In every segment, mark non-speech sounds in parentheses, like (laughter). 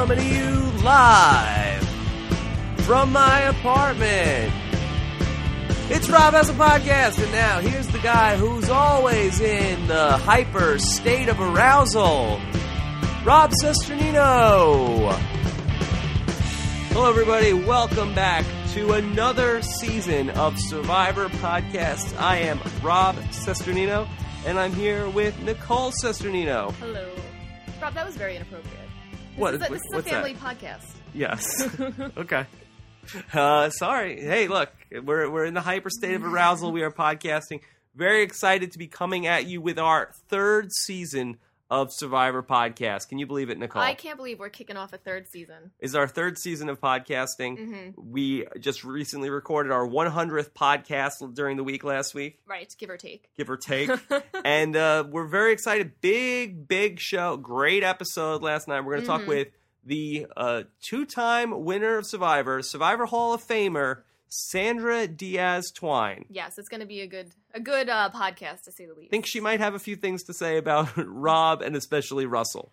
coming to you live from my apartment. It's Rob a podcast, and now here's the guy who's always in the hyper state of arousal, Rob Cesternino. Hello, everybody. Welcome back to another season of Survivor Podcast. I am Rob Cesternino, and I'm here with Nicole Cesternino. Hello. Rob, that was very inappropriate. This What- is a, this is a that? family podcast. Yes. (laughs) okay. Uh, sorry. Hey, look, we're we're in the hyper state of arousal. We are podcasting. Very excited to be coming at you with our third season of Survivor Podcast. Can you believe it, Nicole? I can't believe we're kicking off a third season. Is our third season of podcasting. Mm-hmm. We just recently recorded our 100th podcast during the week last week, Right, give or take. give or take. (laughs) and uh, we're very excited. Big, big show. Great episode last night. We're going to talk Mhm. with the uh, two time winner of Survivor, Survivor Hall of Famer, Sandra Diaz Twine. yes, it's going to be a good a good uh, podcast to say the least. I think she might have a few things to say about (laughs) Rob and especially Russell.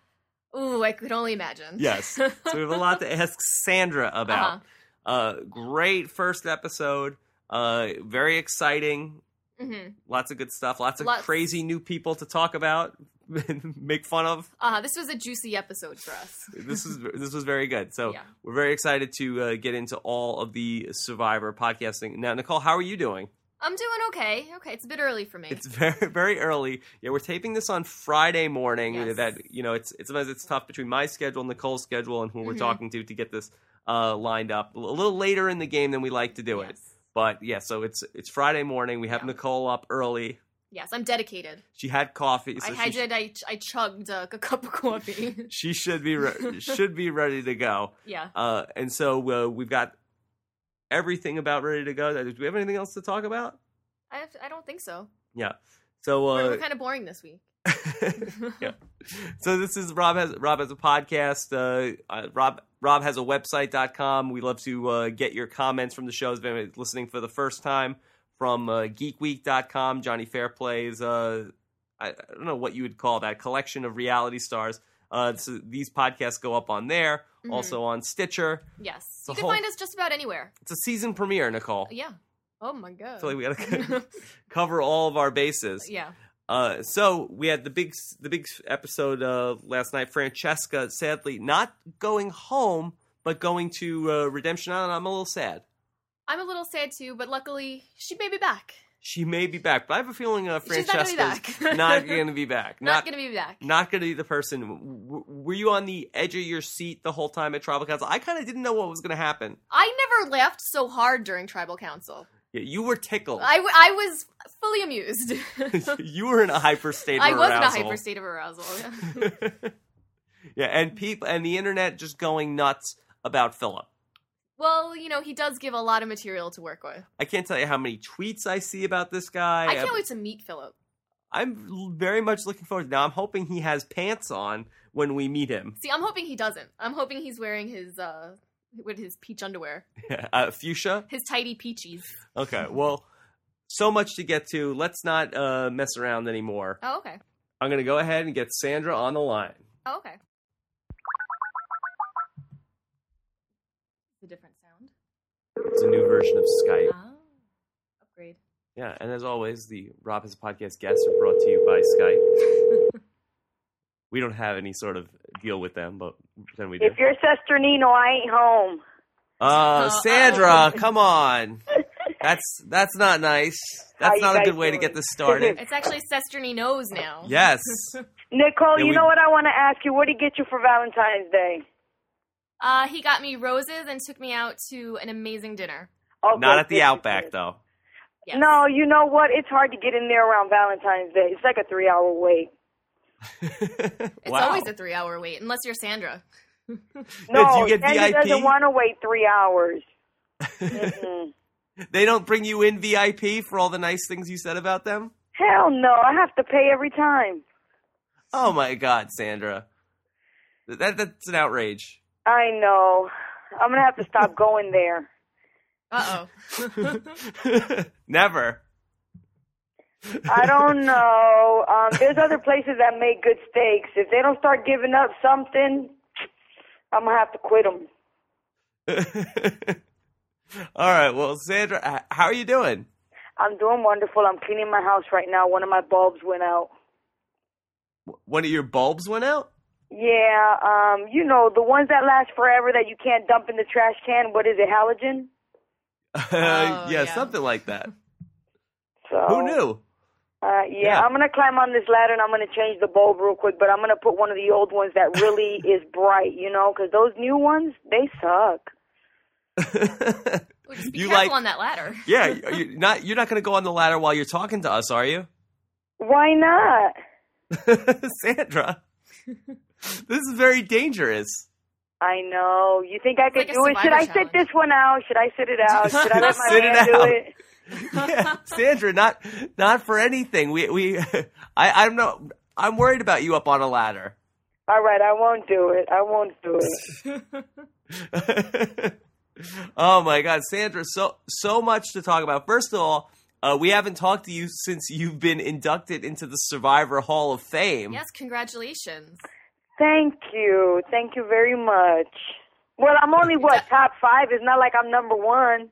Ooh, I could only imagine. Yes. (laughs) so we have a lot to ask Sandra about. Uh-huh. Uh, great first episode. Uh, very exciting. hmm Lots of good stuff. Lots of Lots. crazy new people to talk about, (laughs) make fun of. Uh, this was a juicy episode for us. (laughs) This is this was very good. So Yeah. we're very excited to uh, get into all of the Survivor podcasting. Now, Nicole, how are you doing? I'm doing okay. Okay, it's a bit early for me. It's (laughs) very very early. Yeah, we're taping this on Friday morning. Yes. That you know, it's it's sometimes it's tough between my schedule and Nicole's schedule and who we're Mhm. talking to to get this uh, lined up a little later in the game than we like to do it. But yeah, so it's it's Friday morning. We have Yeah. Nicole up early. Yes, I'm dedicated. She had coffee. So I had I, I chugged uh, a (laughs) cup of coffee. (laughs) she should be re- should be ready to go. yeah. Uh, and so uh, we've got everything about ready to go. Do we have anything else to talk about? I, have I don't think so. Yeah. So we're, uh, we're kind of boring this week. (laughs) yeah. So this is Rob has Rob has a podcast. Uh, uh, Rob Rob has a website.com. We love to uh, get your comments from the shows. If listening for the first time from uh, geekweek.com, Johnny Fairplay's uh, I, I don't know what you would call that collection of reality stars. Uh, so these podcasts go up on there, Mhm. also on Stitcher. Yes. The You can whole- find us just about anywhere. It's a season premiere, Nicole. Yeah. Oh my god. Feel like we gotta (laughs) (laughs) cover all of our bases. yeah. Uh, so we had the big the big episode uh, last night. Francesca, sadly, not going home, but going to uh, Redemption Island. I'm a little sad. I'm a little sad too, but luckily she may be back. She may be back, but I have a feeling uh, She's not Francesca's back. not going to be back. (laughs) Not, Not gonna be back. not going to be the person. W- were you on the edge of your seat the whole time at Tribal Council? I kind of didn't know what was going to happen. I never laughed so hard during tribal council. Yeah, you were tickled. I, w- I was fully amused. (laughs) you were in a hyper state. Of I was in a hyper state of arousal. Yeah. (laughs) yeah, and people and the internet just going nuts about Phillip. Well, you know, he does give a lot of material to work with. I can't tell you how many tweets I see about this guy. I can't wait to meet Phillip. I'm very much looking forward. Now I'm hoping he has pants on when we meet him. See, I'm hoping he doesn't. I'm hoping he's wearing his uh with his peach underwear, (laughs) uh, fuchsia. his tidy peachies. Okay. Well, so much to get to. Let's not uh, mess around anymore. Oh, okay. I'm gonna go ahead and get Sandra on the line. Oh, okay. It's a new version of Skype. Ah, upgrade. Yeah, and as always, the Rob Has Podcast guests are brought to you by Skype. (laughs) we don't have any sort of deal with them, but we pretend we do. If you're Cesternino, I ain't home. Uh, Sandra, oh. come on. That's that's not nice. That's not a good way to get this started. (laughs) It's actually Sesterny knows now. yes. (laughs) Nicole, Yeah, you we- know what I want to ask you? What did he get you for Valentine's Day? Uh, he got me roses and took me out to an amazing dinner. Okay, Not at the Outback good. though. Yes. No, you know what? It's hard to get in there around Valentine's Day. It's like a three-hour wait. (laughs) It's wow. always a three hour wait, unless you're Sandra. (laughs) No, do you get Sandra VIP? doesn't want to wait three hours. (laughs) They don't bring you in VIP for all the nice things you said about them. Hell no! I have to pay every time. Oh my God, Sandra, that that's an outrage. I know. I'm gonna have to stop (laughs) going there. Uh oh. (laughs) Never. I don't know. Um, there's other places that make good steaks. If they don't start giving up something, I'm gonna have to quit them. (laughs) All right. Well, Sandra, how are you doing? I'm doing wonderful. I'm cleaning my house right now. One of my bulbs went out. One of your bulbs went out. Yeah, um, you know the ones that last forever that you can't dump in the trash can. What is it, halogen? (laughs) yeah, yeah. something like that. So Who knew? Uh, yeah, Yeah. I'm gonna climb on this ladder and I'm gonna change the bulb real quick, but I'm gonna put one of the old ones that really (laughs) is bright, you know, because those new ones they suck. (laughs) Ooh, just be you careful like? on that ladder. yeah, you're not. You're not going to go on the ladder while you're talking to us, are you, Why not? Sandra? (laughs) this is very dangerous. I know. You think I could like do it? Should survivor I sit this one out? Should I sit it out? Should I (laughs) let my Sit it man do out. it? (laughs) yeah, Sandra, not not for anything. We we I I'm not. I'm worried about you up on a ladder. All right, I won't do it. I won't do it. oh my God, Sandra! So so much to talk about. First of all, uh, we haven't talked to you since you've been inducted into the Survivor Hall of Fame. Yes, congratulations. Thank you. Thank you very much. Well, I'm only what top five. It's not like I'm number one.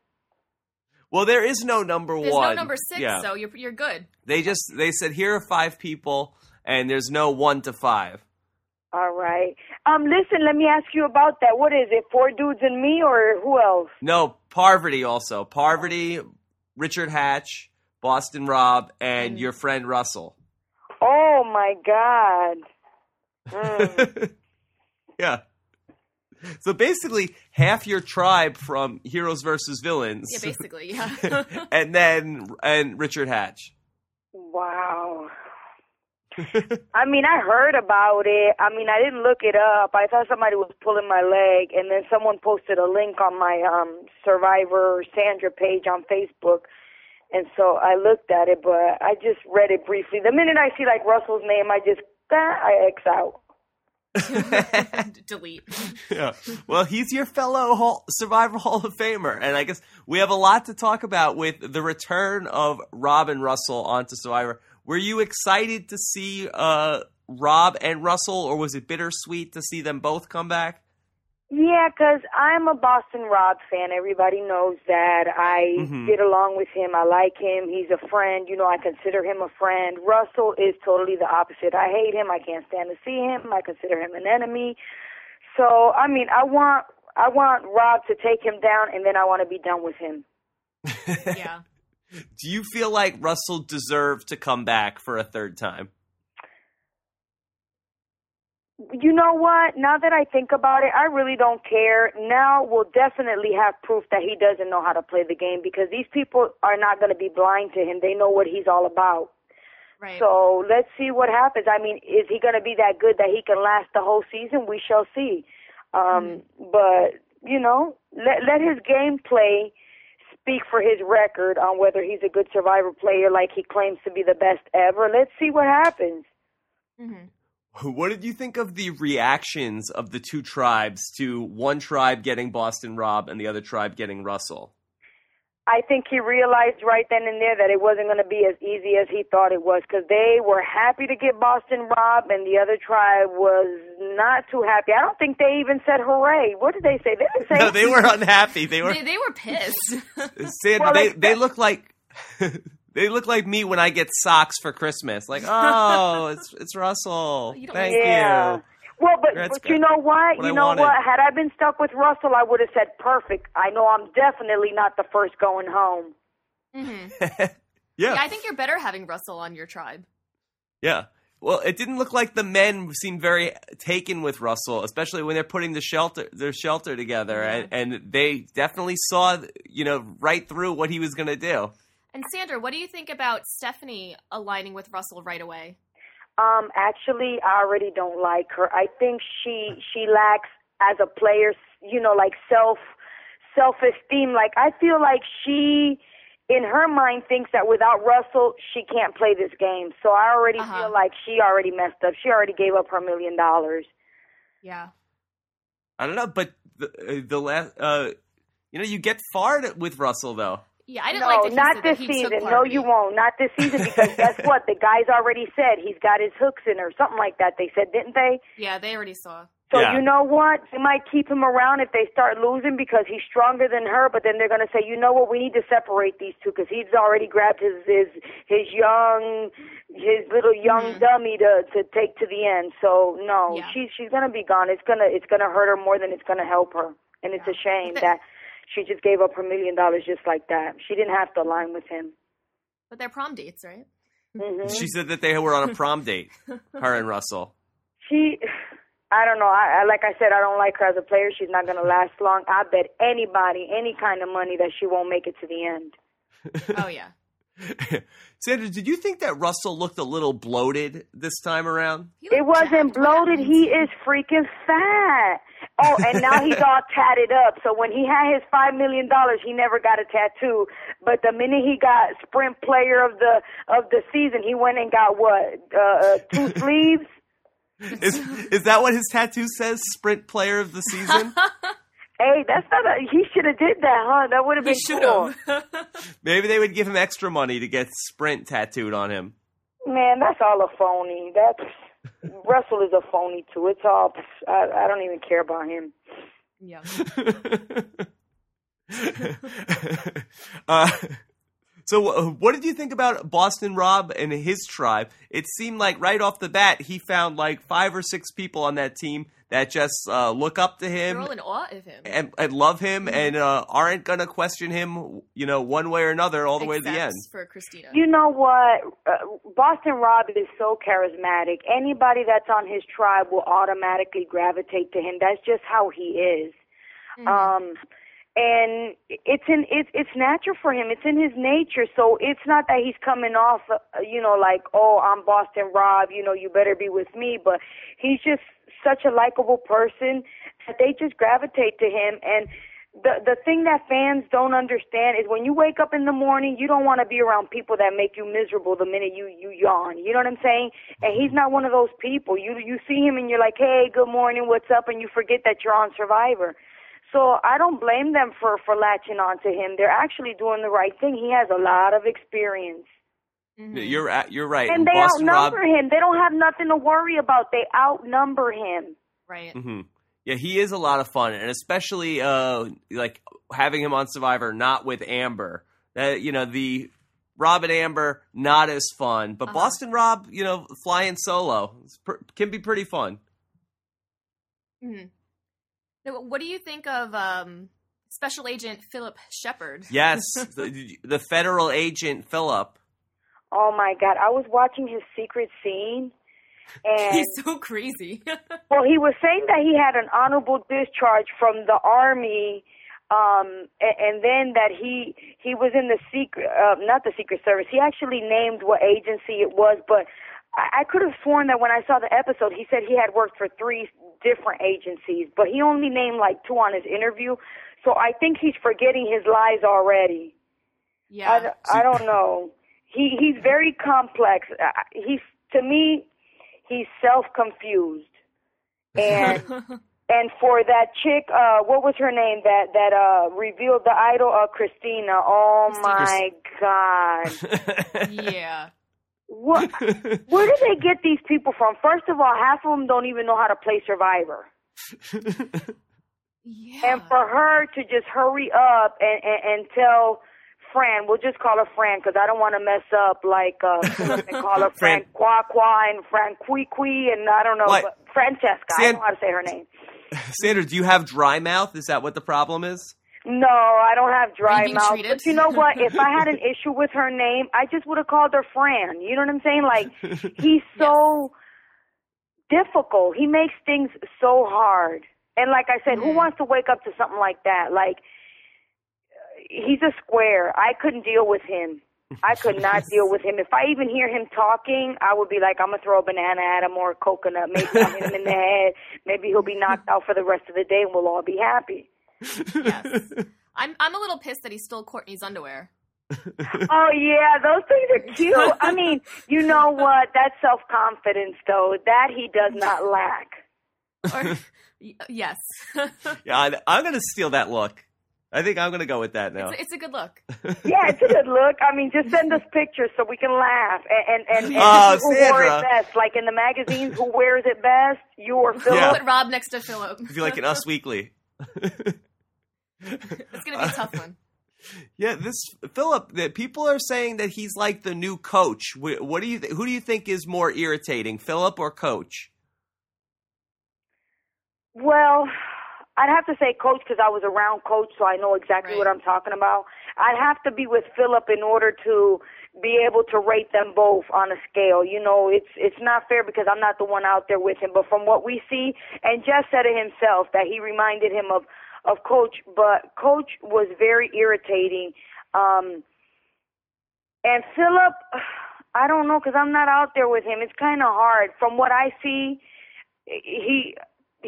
Well, there is no number There's one. no number six, Yeah. so you're you're good. They just they said here are five people, and there's no one to five. All right. Um, listen. Let me ask you about that. What is it? Four dudes and me, or who else? No, Parvati also. Parvati, Richard Hatch, Boston Rob, and your friend Russell. Oh my God. Mm. (laughs) yeah. So basically, half your tribe from Heroes versus Villains, Yeah, basically, (laughs) yeah. (laughs) and then and Richard Hatch. Wow. I mean, I heard about it. I mean, I didn't look it up. I thought somebody was pulling my leg, and then someone posted a link on my um Survivor Sandra page on Facebook, and so I looked at it, but I just read it briefly. The minute I see like Russell's name, I just ah, I X out. (laughs) Delete. (laughs) yeah. Well, he's your fellow Hall, Survivor Hall of Famer, and I guess we have a lot to talk about with the return of Rob and Russell onto Survivor. Were you excited to see uh, Rob and Russell, or was it bittersweet to see them both come back? Yeah, 'cause I'm a Boston Rob fan. Everybody knows that. I Mhm. get along with him. I like him. He's a friend. You know, I consider him a friend. Russell is totally the opposite. I hate him. I can't stand to see him. I consider him an enemy. So, I mean, I want I want Rob to take him down, and then I want to be done with him. Yeah. (laughs) Do you feel like Russell deserved to come back for a third time? You know what? Now that I think about it, I really don't care. Now we'll definitely have proof that he doesn't know how to play the game because these people are not going to be blind to him. They know what he's all about. Right. So let's see what happens. I mean, is he going to be that good that he can last the whole season? We shall see. Um, But you know, let let his gameplay speak for his record on whether he's a good survivor player, like he claims to be the best ever. Let's see what happens. hmm What did you think of the reactions of the two tribes to one tribe getting Boston Rob and the other tribe getting Russell? I think he realized right then and there that it wasn't going to be as easy as he thought it was because they were happy to get Boston Rob, and the other tribe was not too happy. I don't think they even said hooray. What did they say? They didn't say. No, they were unhappy. They were They, they were pissed. Sandra, Well, they like they that- look like (laughs) they look like me when I get socks for Christmas. Like, (laughs) oh, it's it's Russell. You Thank yeah. you. Well, but, That's but you know what? What you I know wanted. what? Had I been stuck with Russell, I would have said perfect. I know I'm definitely not the first going home. hmm (laughs) yeah. Yeah, I think you're better having Russell on your tribe. Yeah. Well, it didn't look like the men seemed very taken with Russell, especially when they're putting the shelter their shelter together, Yeah. and, and they definitely saw, you know, right through what he was going to do. And Sandra, what do you think about Stephanie aligning with Russell right away? Um, actually, I already don't like her. I think she she lacks as a player, you know, like self self esteem. Like I feel like she, in her mind, thinks that without Russell, she can't play this game. So I already Uh-huh. feel like she already messed up. She already gave up her million dollars. Yeah. I don't know, but the, uh, the last, uh, you know, you get far to, with Russell though. Yeah, I didn't no, like that he not said this that he took season. part No, you won't. Not this season because (laughs) guess what? The guy's already said he's got his hooks in or something like that. They said, didn't they? Yeah, they already saw. So Yeah. you know what? They might keep him around if they start losing because he's stronger than her. But then they're going to say, you know what? We need to separate these two because he's already grabbed his his his young his little young Mhm. dummy to to take to the end. So no, Yeah. she's she's going to be gone. It's gonna it's gonna hurt her more than it's going to help her, and it's a shame that she just gave up her million dollars just like that. She didn't have to align with him. But they're prom dates, right? hmm She said that they were on a prom date, (laughs) her and Russell. She, I don't know. I, I like I said, I don't like her as a player. She's not going to last long. I bet anybody, any kind of money, that she won't make it to the end. (laughs) Oh yeah. (laughs) Sandra, did you think that Russell looked a little bloated this time around? He It wasn't bloated. He is freaking fat. Oh, and now he's (laughs) all tatted up. So when he had his five million dollars, he never got a tattoo. But the minute he got Sprint Player of the of the season, he went and got what uh, uh, two (laughs) sleeves. Is is that what his tattoo says? Sprint player of the season? (laughs) Hey, that's not a. He should have did that, huh? That would have been cool. Maybe they would give him extra money to get Sprint tattooed on him. Man, that's all a phony. That's Russell is a phony too. It's all. I, I don't even care about him. yeah. (laughs) uh, so, uh, what did you think about Boston Rob and his tribe? It seemed like right off the bat he found like five or six people on that team that just uh, look up to They're him all in awe of him. and, and love him and uh, aren't gonna question him, you know, one way or another all the way to the end. for Christina. You know what? Uh, Boston Rob is so charismatic. Anybody that's on his tribe will automatically gravitate to him. That's just how he is. Mhm. Um, and it's in it's it's natural for him. It's in his nature. So it's not that he's coming off, uh, you know, like oh I'm Boston Rob, you know, you better be with me. But he's just such a likable person that they just gravitate to him. And the the thing that fans don't understand is when you wake up in the morning, you don't want to be around people that make you miserable the minute you you yawn. You know what I'm saying? And he's not one of those people. You you see him and you're like, hey, good morning, what's up? And you forget that you're on Survivor. So I don't blame them for for latching on to him. They're actually doing the right thing. He has a lot of experience. Mhm. You're at, you're right. And they Boston Rob, outnumber him. They don't have nothing to worry about. They outnumber him. right. hmm Yeah, he is a lot of fun, and especially uh, like having him on Survivor, not with Amber. That you know the Rob and Amber not as fun, but Uh-huh. Boston Rob, you know, flying solo pr- can be pretty fun. Mhm. Now, what do you think of um, Special Agent Phillip Sheppard? Yes, (laughs) the, the federal agent Phillip. Oh my God! I was watching his secret scene, and He's so crazy. (laughs) well, he was saying that he had an honorable discharge from the army, um, and, and then that he he was in the secret, uh, not the Secret Service. He actually named what agency it was, but I, I could have sworn that when I saw the episode, he said he had worked for three different agencies, but he only named like two on his interview. So I think he's forgetting his lies already. yeah. I, I don't know. He he's very complex. Uh, He's to me, he's self confused. And (laughs) and for that chick, uh, what was her name that that uh revealed the idol? Uh, Kristina. Oh my God! (laughs) yeah. What? (laughs) Where do they get these people from? First of all, half of them don't even know how to play Survivor. Yeah. And for her to just hurry up and and, and tell Fran, we'll just call her Fran because I don't want to mess up like uh, and call her Fran Fran. Qua Qua and Fran Qui Qui and I don't know, What? but Francesca. I don't know how to say her name. Sandra, do you have dry mouth? Is that what the problem is? No, I don't have dry mouth. treated? But you know what? If I had an (laughs) issue with her name, I just would have called her Fran. You know what I'm saying? Like (laughs) he's so difficult. He makes things so hard. And like I said, who Mhm. wants to wake up to something like that? Like he's a square. I couldn't deal with him. I could not (laughs) deal with him. If I even hear him talking, I would be like, I'm gonna throw a banana at him or a coconut. Maybe I'll hit him in the head. Maybe he'll be knocked out for the rest of the day, and we'll all be happy. Yes. (laughs) I'm I'm a little pissed that he stole Courtney's underwear. Oh yeah, those things are cute. I mean, you know (laughs) what? That's self confidence, though. That he does not lack. Or, y- yes. (laughs) Yeah, I, I'm gonna steal that look. I think I'm gonna go with that now. It's, it's a good look. Yeah, it's a good look. I mean, just send us pictures so we can laugh. And and, and, and Oh, who wore it best? Like in the magazines, who wears it best? You or Phillip? Yeah. Put Rob next to Phillip. I feel like an Us Weekly. It's gonna be a tough one. (laughs) Yeah, this Phillip. That people are saying that he's like the new coach. What do you? Th- who do you think is more irritating, Phillip or Coach? Well, I'd have to say coach because I was around coach, so I know exactly Right. what I'm talking about. I'd have to be with Phillip in order to be able to rate them both on a scale. You know, it's it's not fair because I'm not the one out there with him. But from what we see, and Jeff said it himself that he reminded him of of coach, but coach was very irritating. Um, and Phillip, (sighs) I don't know because I'm not out there with him. It's kind of hard. From what I see, he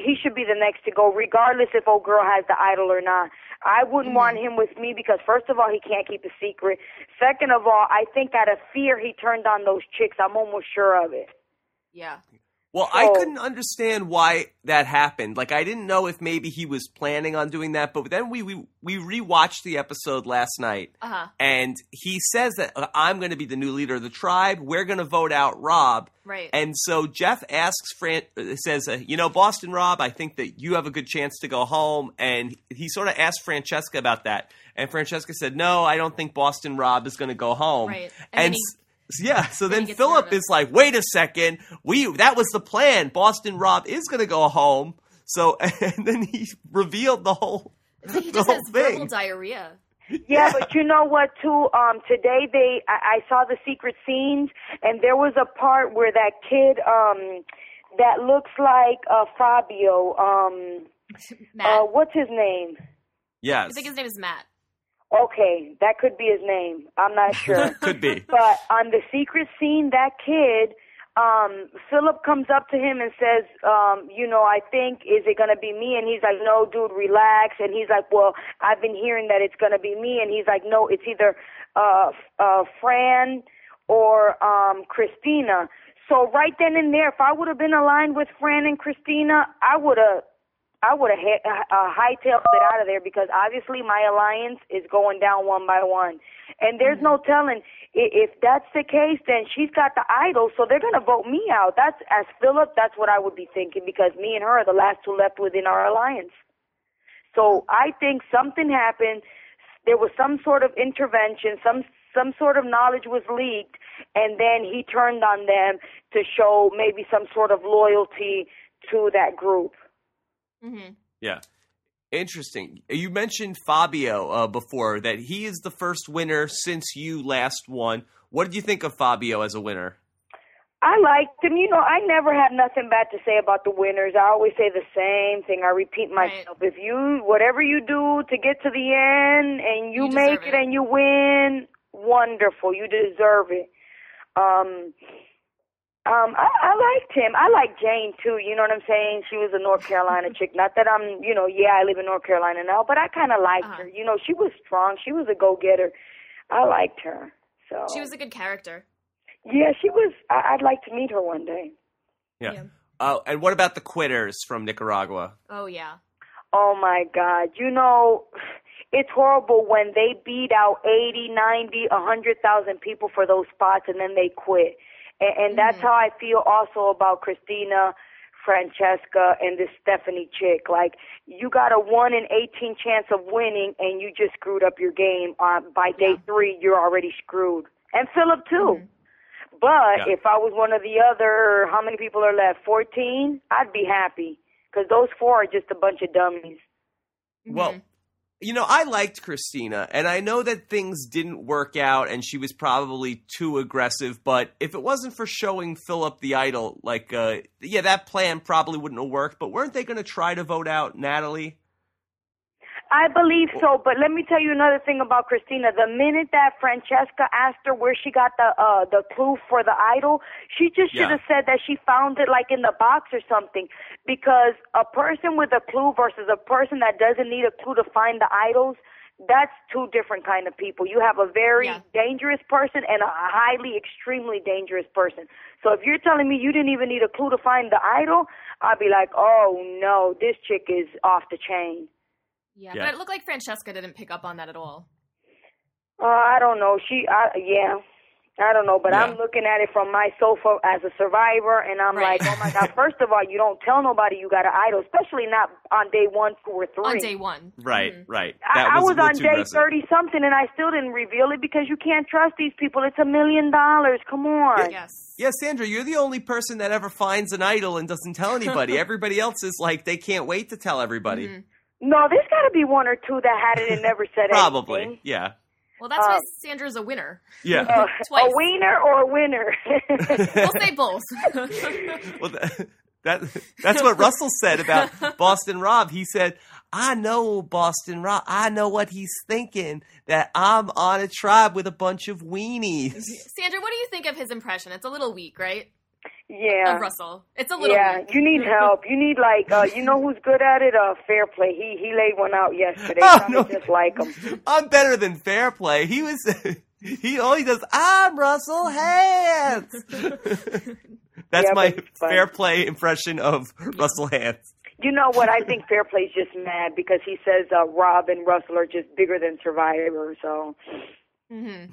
he should be the next to go, regardless if old girl has the idol or not. I wouldn't mm. want him with me because first of all, he can't keep a secret. Second of all, I think out of fear he turned on those chicks. I'm almost sure of it. Yeah. Well, I couldn't understand why that happened. Like, I didn't know if maybe he was planning on doing that. But then we we, we rewatched the episode last night, Uh huh. and he says that uh, I'm going to be the new leader of the tribe. We're going to vote out Rob. Right. And so Jeff asks Fran, uh, says, uh, you know, Boston Rob, I think that you have a good chance to go home. And he sort of asked Francesca about that. And Francesca said, no, I don't think Boston Rob is going to go home. Right. And And, yeah, so then then he gets Phillip is like, wait a second, we that was the plan. Boston Rob is going to go home. So (laughs) and then he revealed the whole he the just whole has verbal thing. diarrhea. Yeah, but you know what too? Um, today they I, I saw the secret scenes, and there was a part where that kid um that looks like uh Fabio. Um, (laughs) Matt. uh, what's his name? Yes. I think his name is Matt. Okay, that could be his name. I'm not (laughs) sure. Could be. But on the secret scene, that kid, um, Phillip comes up to him and says, um, you know, I think, is it going to be me? And he's like, no, dude, relax. And he's like, well, I've been hearing that it's going to be me. And he's like, no, it's either uh, uh, Fran or um, Kristina. So right then and there, if I would have been aligned with Fran and Kristina, I would have I would have uh, hightailed it out of there because obviously my alliance is going down one by one, and there's no telling i- if that's the case. Then she's got the idol, so they're gonna vote me out. That's as Phillip. That's what I would be thinking because me and her are the last two left within our alliance. So I think something happened. There was some sort of intervention. Some some sort of knowledge was leaked, and then he turned on them to show maybe some sort of loyalty to that group. Hmm Yeah. Interesting. You mentioned Fabio uh, before that he is the first winner since you last won. What did you think of Fabio as a winner? I liked him. You know, I never have nothing bad to say about the winners. I always say the same thing. I repeat Right. myself. If you, whatever you do to get to the end and you, You make it it. and you win, wonderful. You deserve it. Um, um, I, I liked him. I like Jane too. You know what I'm saying? She was a North Carolina chick. Not that I'm, you know, yeah, I live in North Carolina now, but I kind of liked Uh-huh. her. You know, she was strong. She was a go-getter. I liked her. So She was a good character. yeah, she was. I, I'd like to meet her one day. Yeah. Yeah. Uh, and what about the quitters from Nicaragua? Oh yeah. Oh my God. You know, it's horrible when they beat out eighty, ninety, a 100,000 people for those spots and then they quit. And, and that's Mhm. how I feel also about Kristina, Francesca, and this Stephanie chick. Like, you got a 1 in 18 chance of winning and you just screwed up your game. Uh, by day Yeah. three, you're already screwed. And Phillip, too. Mhm. But Yeah. if I was one of the other, how many people are left? 14? I'd be happy. Because those four are just a bunch of dummies. Well, Mhm. You know, I liked Kristina, and I know that things didn't work out, and she was probably too aggressive. But if it wasn't for showing Phillip the idol, like, uh, yeah, that plan probably wouldn't have worked. But weren't they going to try to vote out Natalie? I believe so, but let me tell you another thing about Kristina. The minute that Francesca asked her where she got the uh the clue for the idol, she just should Yeah. have said that she found it like in the box or something. Because a person with a clue versus a person that doesn't need a clue to find the idols, that's two different kind of people. You have a very Yeah. dangerous person and a highly extremely dangerous person. So if you're telling me you didn't even need a clue to find the idol, I'd be like, "Oh no, this chick is off the chain." Yeah, Yeah. but it looked like Francesca didn't pick up on that at all. Uh, I don't know. She, I, yeah, I don't know. But Yeah. I'm looking at it from my sofa as a survivor, and I'm Right. like, oh my god! First of all, you don't tell nobody you got an idol, especially not on day one, two, or three. On day one. Right, Mhm. right. I, That I was, was on day thirty something, and I still didn't reveal it because you can't trust these people. It's a million dollars. Come on. Yes. Yeah, Sandra, you're the only person that ever finds an idol and doesn't tell anybody. (laughs) Everybody else is like they can't wait to tell everybody. Mhm. No, there's got to be one or two that had it and never said it. Probably, anything. yeah, Well, that's Uh, why Sandra's a winner. yeah. (laughs) Uh, Twice. a wiener or a winner? (laughs) We'll say both. (laughs) well, that, that that's what Russell said about Boston Rob. He said, "I know Boston Rob. I know what he's thinking. That I'm on a tribe with a bunch of weenies." Sandra, what do you think of his impression? It's a little weak, right? Yeah. Of Russell. It's a little Yeah, weak. you need (laughs) help. You need like uh you know who's good at it? Uh Fairplay. He he laid one out yesterday. (laughs) Oh, no. just like him. I'm better than fair play. He was. (laughs) He all he does. I'm Russell Hantz. That's Yeah, my but fair play impression of Russell Hantz. You know what? I think Fairplay's just mad because he says uh Rob and Russell are just bigger than Survivor, so hmm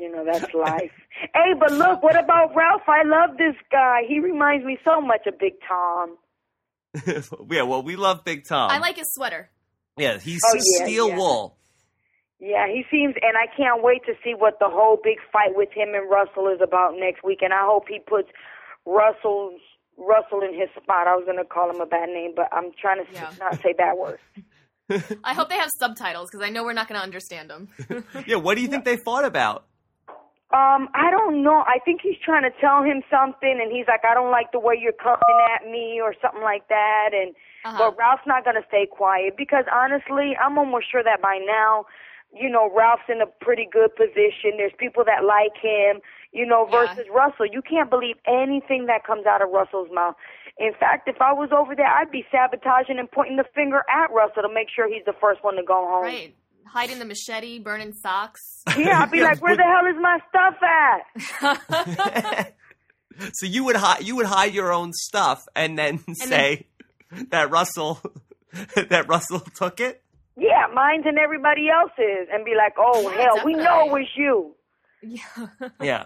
you know that's life. hey, but look, what about Ralph? I love this guy. He reminds me so much of Big Tom. (laughs) yeah, well, we love Big Tom. I like his sweater. Yeah, he's Oh, yeah, steel yeah. wool. Yeah, he seems, and I can't wait to see what the whole big fight with him and Russell is about next week. And I hope he puts Russell's Russell in his spot. I was gonna call him a bad name, but I'm trying to Yeah. s not say bad words. (laughs) I hope they have subtitles because I know we're not going to understand them. (laughs) Yeah, what do you think they fought about? Um, I don't know. I think he's trying to tell him something, and he's like, "I don't like the way you're coming at me," or something like that. And Uh-huh. but Ralph's not gonna stay quiet because honestly, I'm almost sure that by now, you know, Ralph's in a pretty good position. There's people that like him, you know, Yeah. versus Russell. You can't believe anything that comes out of Russell's mouth. In fact, if I was over there, I'd be sabotaging and pointing the finger at Russell to make sure he's the first one to go home. right. Hiding the machete, burning socks. Yeah, I'd be Yeah, like, "Where but- the hell is my stuff at?" (laughs) (laughs) so you would hide you would hide your own stuff and then say that Russell (laughs) that Russell took it. Yeah, mine's and everybody else's, and be like, "Oh Yeah, hell, we know it was you." yeah. Yeah.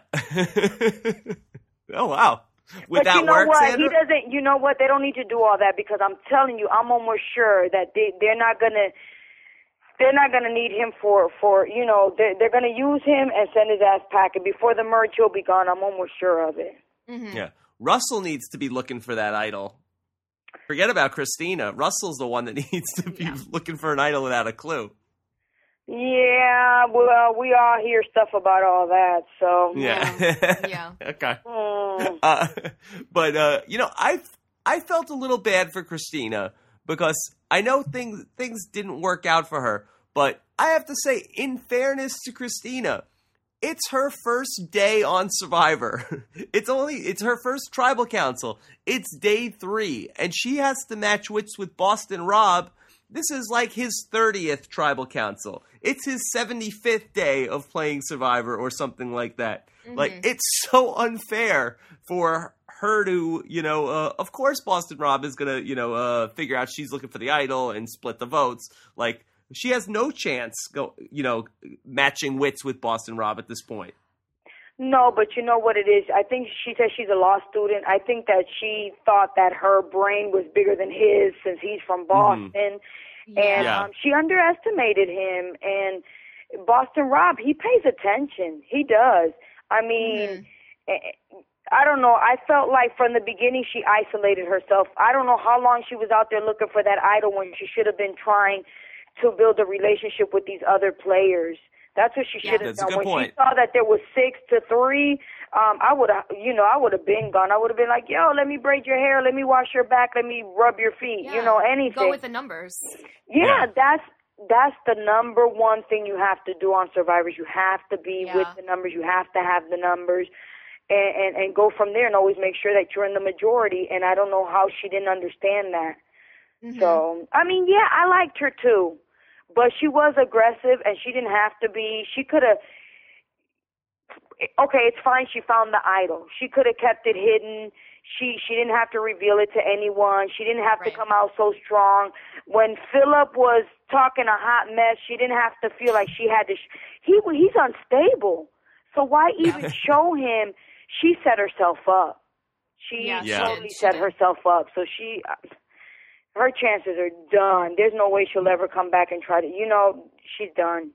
oh wow. (laughs) Would but that you know work, what? Sandra? He doesn't. You know what? They don't need to do all that because I'm telling you, I'm almost sure that they they're not gonna they're not gonna need him for for you know they're they're gonna use him and send his ass packing before the merge. He'll be gone. I'm almost sure of it. Mhm. Yeah. Russell needs to be looking for that idol. Forget about Kristina. Russell's the one that (laughs) needs to be Yeah. looking for an idol without a clue. Yeah, well, we all hear stuff about all that, so Yeah. Yeah. (laughs) okay. mm, Uh, but uh, you know, I I felt a little bad for Kristina because I know things things didn't work out for her, but I have to say, in fairness to Kristina, it's her first day on Survivor. (laughs) It's only it's her first tribal council. It's day three, and she has to match wits with Boston Rob. This is like his 30th tribal council. It's his 75th day of playing Survivor or something like that. Like it's so unfair for her to, you know, uh, of course Boston Rob is going to, you know, uh, figure out she's looking for the idol and split the votes. Like she has no chance go, you know, matching wits with Boston Rob at this point. No, but you know what it is? I think she says she's a law student. I think that she thought that her brain was bigger than his since he's from Boston. And Yeah. um, she underestimated him. And Boston Rob, he pays attention. He does. I mean, eh, I don't know. I felt like from the beginning she isolated herself. I don't know how long she was out there looking for that idol when she should have been trying to build a relationship with these other players. That's what she Yeah. should have That's done. good when point. she saw that there was six to three, um, I would have, you know, I would have been gone. I would have been like, "Yo, let me braid your hair, let me wash your back, let me rub your feet," Yeah. you know, anything. Go with the numbers. Yeah, Yeah. that's that's the number one thing you have to do on Survivors. You have to be Yeah. with the numbers. You have to have the numbers, and, and and go from there and always make sure that you're in the majority. And I don't know how she didn't understand that. Mhm. So I mean, yeah, I liked her too, but she was aggressive and she didn't have to be. She could have. okay, it's fine. She found the idol. She could have kept it hidden. She she didn't have to reveal it to anyone. She didn't have Right. to come out so strong. When Phillip was talking a hot mess, she didn't have to feel like she had to. Sh- he he's unstable. So why (laughs) even show him? She set herself up. She Yeah, totally She set herself up. So she, her chances are done. There's no way she'll ever come back and try to. You know, she's done.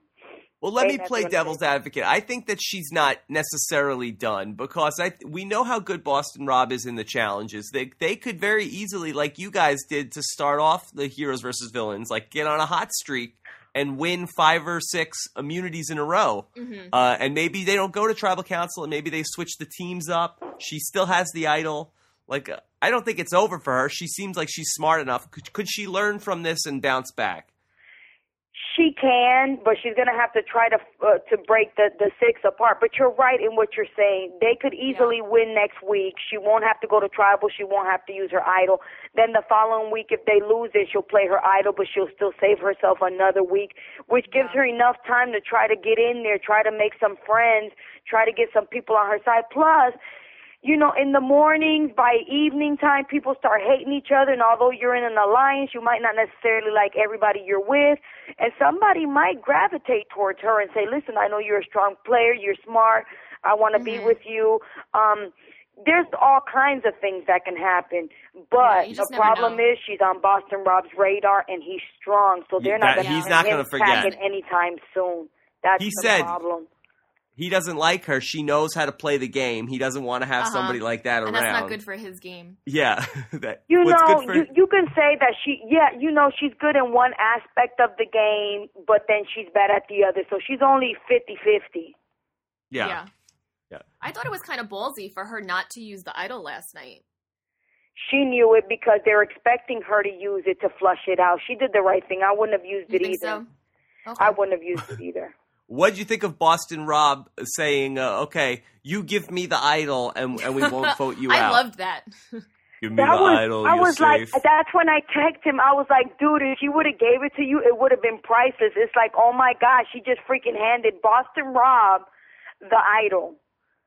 Well, let Hey, me play devil's saying. advocate. I think that she's not necessarily done because I we know how good Boston Rob is in the challenges. They they could very easily, like you guys did to start off the heroes versus villains, like get on a hot streak and win five or six immunities in a row. Mm-hmm. Uh, and maybe they don't go to tribal council, and maybe they switch the teams up. She still has the idol. Like uh, I don't think it's over for her. She seems like she's smart enough. Could, could she learn from this and bounce back? She can, but she's gonna have to try to uh, to break the the six apart. But you're right in what you're saying. They could easily win next week. She won't have to go to tribal. She won't have to use her idol. Then the following week, if they lose it, she'll play her idol, but she'll still save herself another week, which gives Yeah. her enough time to try to get in there, try to make some friends, try to get some people on her side. Plus, you know, in the mornings, by evening time, people start hating each other. And although you're in an alliance, you might not necessarily like everybody you're with. And somebody might gravitate towards her and say, listen, I know you're a strong player. You're smart. I want to be Mhm. with you. Um, there's all kinds of things that can happen. But you the problem know. is she's on Boston Rob's radar and he's strong. So they're not going to he's not gonna forget. packing anytime soon. That's He the said- problem. He doesn't like her. She knows how to play the game. He doesn't want to have Uh-huh. somebody like that And around. that's not good for his game. Yeah, (laughs) that, You what's know, good for you you can say that she, yeah, you know, she's good in one aspect of the game, but then she's bad at the other. So she's only fifty fifty. yeah. Yeah. I thought it was kind of ballsy for her not to use the idol last night. She knew it because they're expecting her to use it to flush it out. She did the right thing. I wouldn't have used You it think either. so? Okay. I wouldn't have used it either. What'd you think of Boston Rob saying, uh, "Okay, you give me the idol, and and we won't vote you (laughs) I out"? I loved that. (laughs) give me That the was, idol. I you're was like, that's when I texted him. I was like, dude, if she would have gave it to you, it would have been priceless. It's like, oh my gosh, she just freaking handed Boston Rob the idol.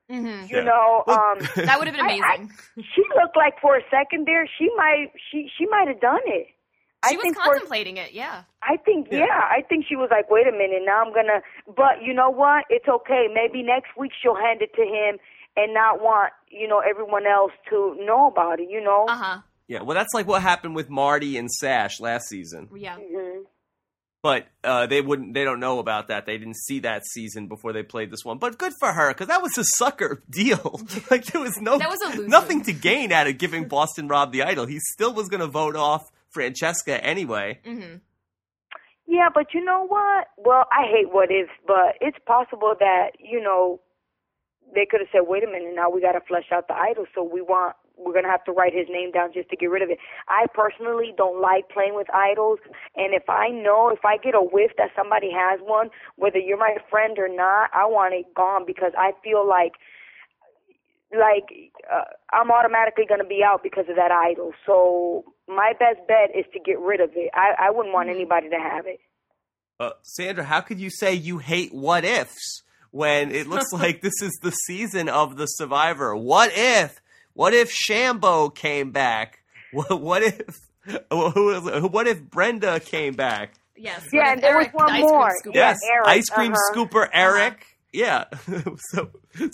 hmm You Yeah. know, um, (laughs) That would have been I- I- amazing. she looked like for a second there, she might, she, she might have done it. She I was think for, contemplating it, yeah. I think, Yeah. yeah. I think she was like, wait a minute, now I'm gonna. But you know what? It's okay. Maybe next week she'll hand it to him and not want, you know, everyone else to know about it. You know. Uh huh. yeah, well, that's like what happened with Marty and Sash last season. Yeah. hmm But uh, they wouldn't. They don't know about that. They didn't see that season before they played this one. But good for her because that was a sucker (laughs) deal. (laughs) like there was no That was a loser. nothing to gain out of giving Boston Rob the idol. He still was going to vote off Francesca anyway. hmm Yeah, but you know what? Well, I hate what ifs, but it's possible that you know they could have said, "Wait a minute, now we got to flesh out the idol, so we want we're gonna have to write his name down just to get rid of it." I personally don't like playing with idols, and if I know if I get a whiff that somebody has one, whether you're my friend or not, I want it gone because I feel like like uh, I'm automatically going to be out because of that idol. So my best bet is to get rid of it. I I wouldn't want anybody to have it. Uh, Sandra, how could you say you hate what ifs when it looks (laughs) like this is the season of the Survivor? What if? What if Shambo came back? (laughs) What, what if? Who, (laughs) what if Brenda came back? Yes. Yeah, and there was one the more. scooper- Yeah, Yes, Eric, ice cream uh-huh. scooper Eric. Yeah. so,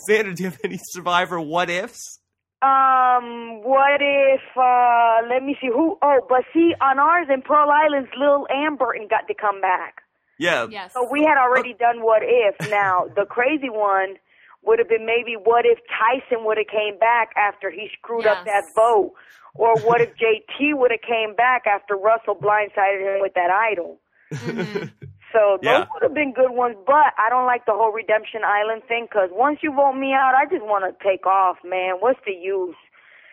Sandra, do you have any Survivor what ifs? Um, what if, uh, let me see who, oh, but see, on ours in Pearl Islands, Lill and Burton got to come back. Yeah. Yes. So we had already done what if. Now, (laughs) the crazy one would have been maybe what if Tyson would have came back after he screwed up that vote. Or what if JT would have came back after Russell blindsided him with that idol. Mhm. (laughs) So those Yeah. would have been good ones, but I don't like the whole Redemption Island thing because once you vote me out, I just want to take off, man. What's the use?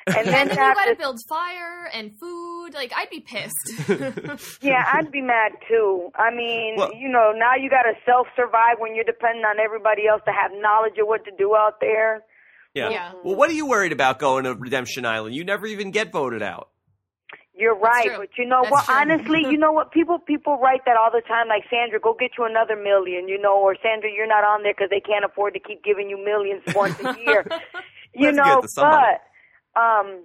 And (laughs) And then then to you gotta to build fire and food. Like I'd be pissed. (laughs) Yeah, I'd be mad too. I mean, Well- you know, now you got to self survive when you're depending on everybody else to have knowledge of what to do out there. yeah. Yeah. Well, what are you worried about going to Redemption Island? You never even get voted out. You're right, but you know That's what? true. Honestly, you know what? People people write that all the time. Like Sandra, go get you another million, you know, or Sandra, you're not on there because they can't afford to keep giving you millions once a year. (laughs) you Let's know, get to somebody. but um,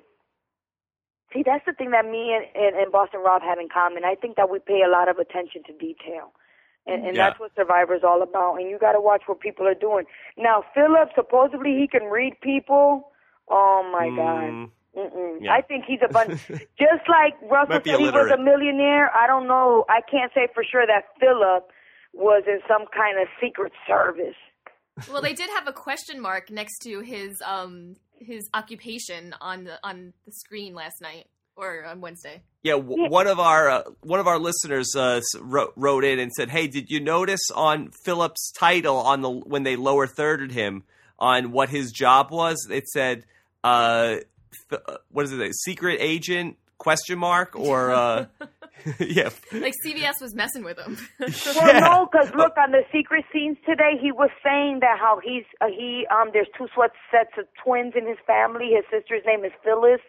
see, that's the thing that me and, and, and Boston Rob have in common. I think that we pay a lot of attention to detail. And, and Yeah. that's what Survivor's all about. And you got to watch what people are doing. Now, Phillip, supposedly he can read people. Oh my God. Mm, Mm-mm. Yeah. I think he's a bunch. (laughs) just like Russell said he was a millionaire. I don't know. I can't say for sure that Phillip was in some kind of secret service. well, they did have a question mark next to his um his occupation on the on the screen last night or on Wednesday. Yeah, w- one of our uh, one of our listeners uh, wrote, wrote in and said, "Hey, did you notice on Phillip's title on the when they lower thirded him on what his job was? It said, uh, what is it? A secret agent question mark or uh, (laughs) (laughs) yeah, Like CBS was messing with him. (laughs) Well, Yeah. no, because look on the secret scenes today, he was saying that how he's uh, he um there's two sets of twins in his family. His sister's name is Phyllis,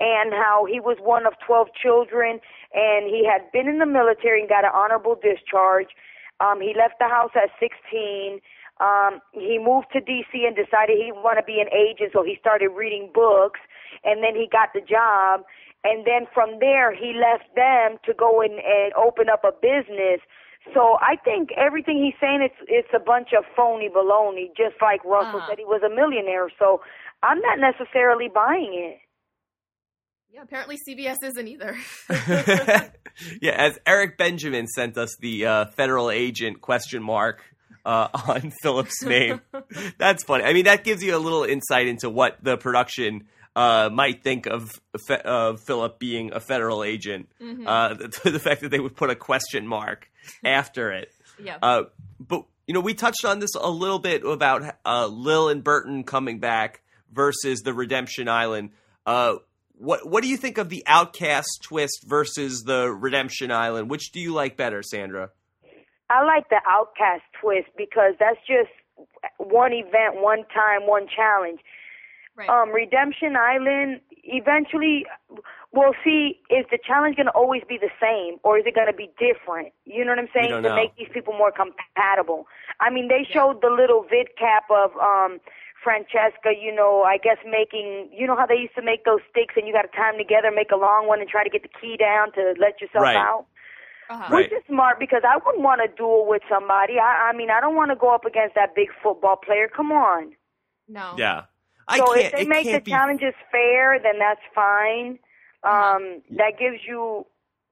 and how he was one of twelve children, and he had been in the military and got an honorable discharge. Um, he left the house at sixteen. Um, he moved to DC and decided he wanted to be an agent, so he started reading books, and then he got the job. And then from there, he left them to go in and open up a business. So I think everything he's saying it's it's a bunch of phony baloney, just like Russell Uh-huh. said he was a millionaire. So I'm not necessarily buying it. yeah, apparently CBS isn't either. (laughs) yeah. As Eric Benjamin sent us the uh, federal agent question mark uh, (laughs) on Phillip's name. That's funny. I mean, that gives you a little insight into what the production uh, might think of of Phillip being a federal agent. Mm-hmm. Uh, (laughs) the, the fact that they would put a question mark (laughs) after it. yeah. Uh, but you know, we touched on this a little bit about uh, Lill and Burton coming back versus the Redemption Island. Uh, what what do you think of the Outcast twist versus the Redemption Island? Which do you like better, Sandra? I like the outcast twist because that's just one event, one time, one challenge. right. um, Redemption Island, eventually, we'll see is the challenge going to always be the same or is it going to be different? You know what I'm saying? To know. make these people more compatible. I mean, they showed the little vid cap of um, Francesca, you know, I guess making, you know how they used to make those sticks and you got to tie them together, make a long one and try to get the key down to let yourself Right. out? Uh-huh. Right. Which is smart because I wouldn't want to duel with somebody. I, I mean, I don't want to go up against that big football player. Come on. No. Yeah, I So can't. if they make the be. challenges fair, then that's fine. Uh-huh. Um, that gives you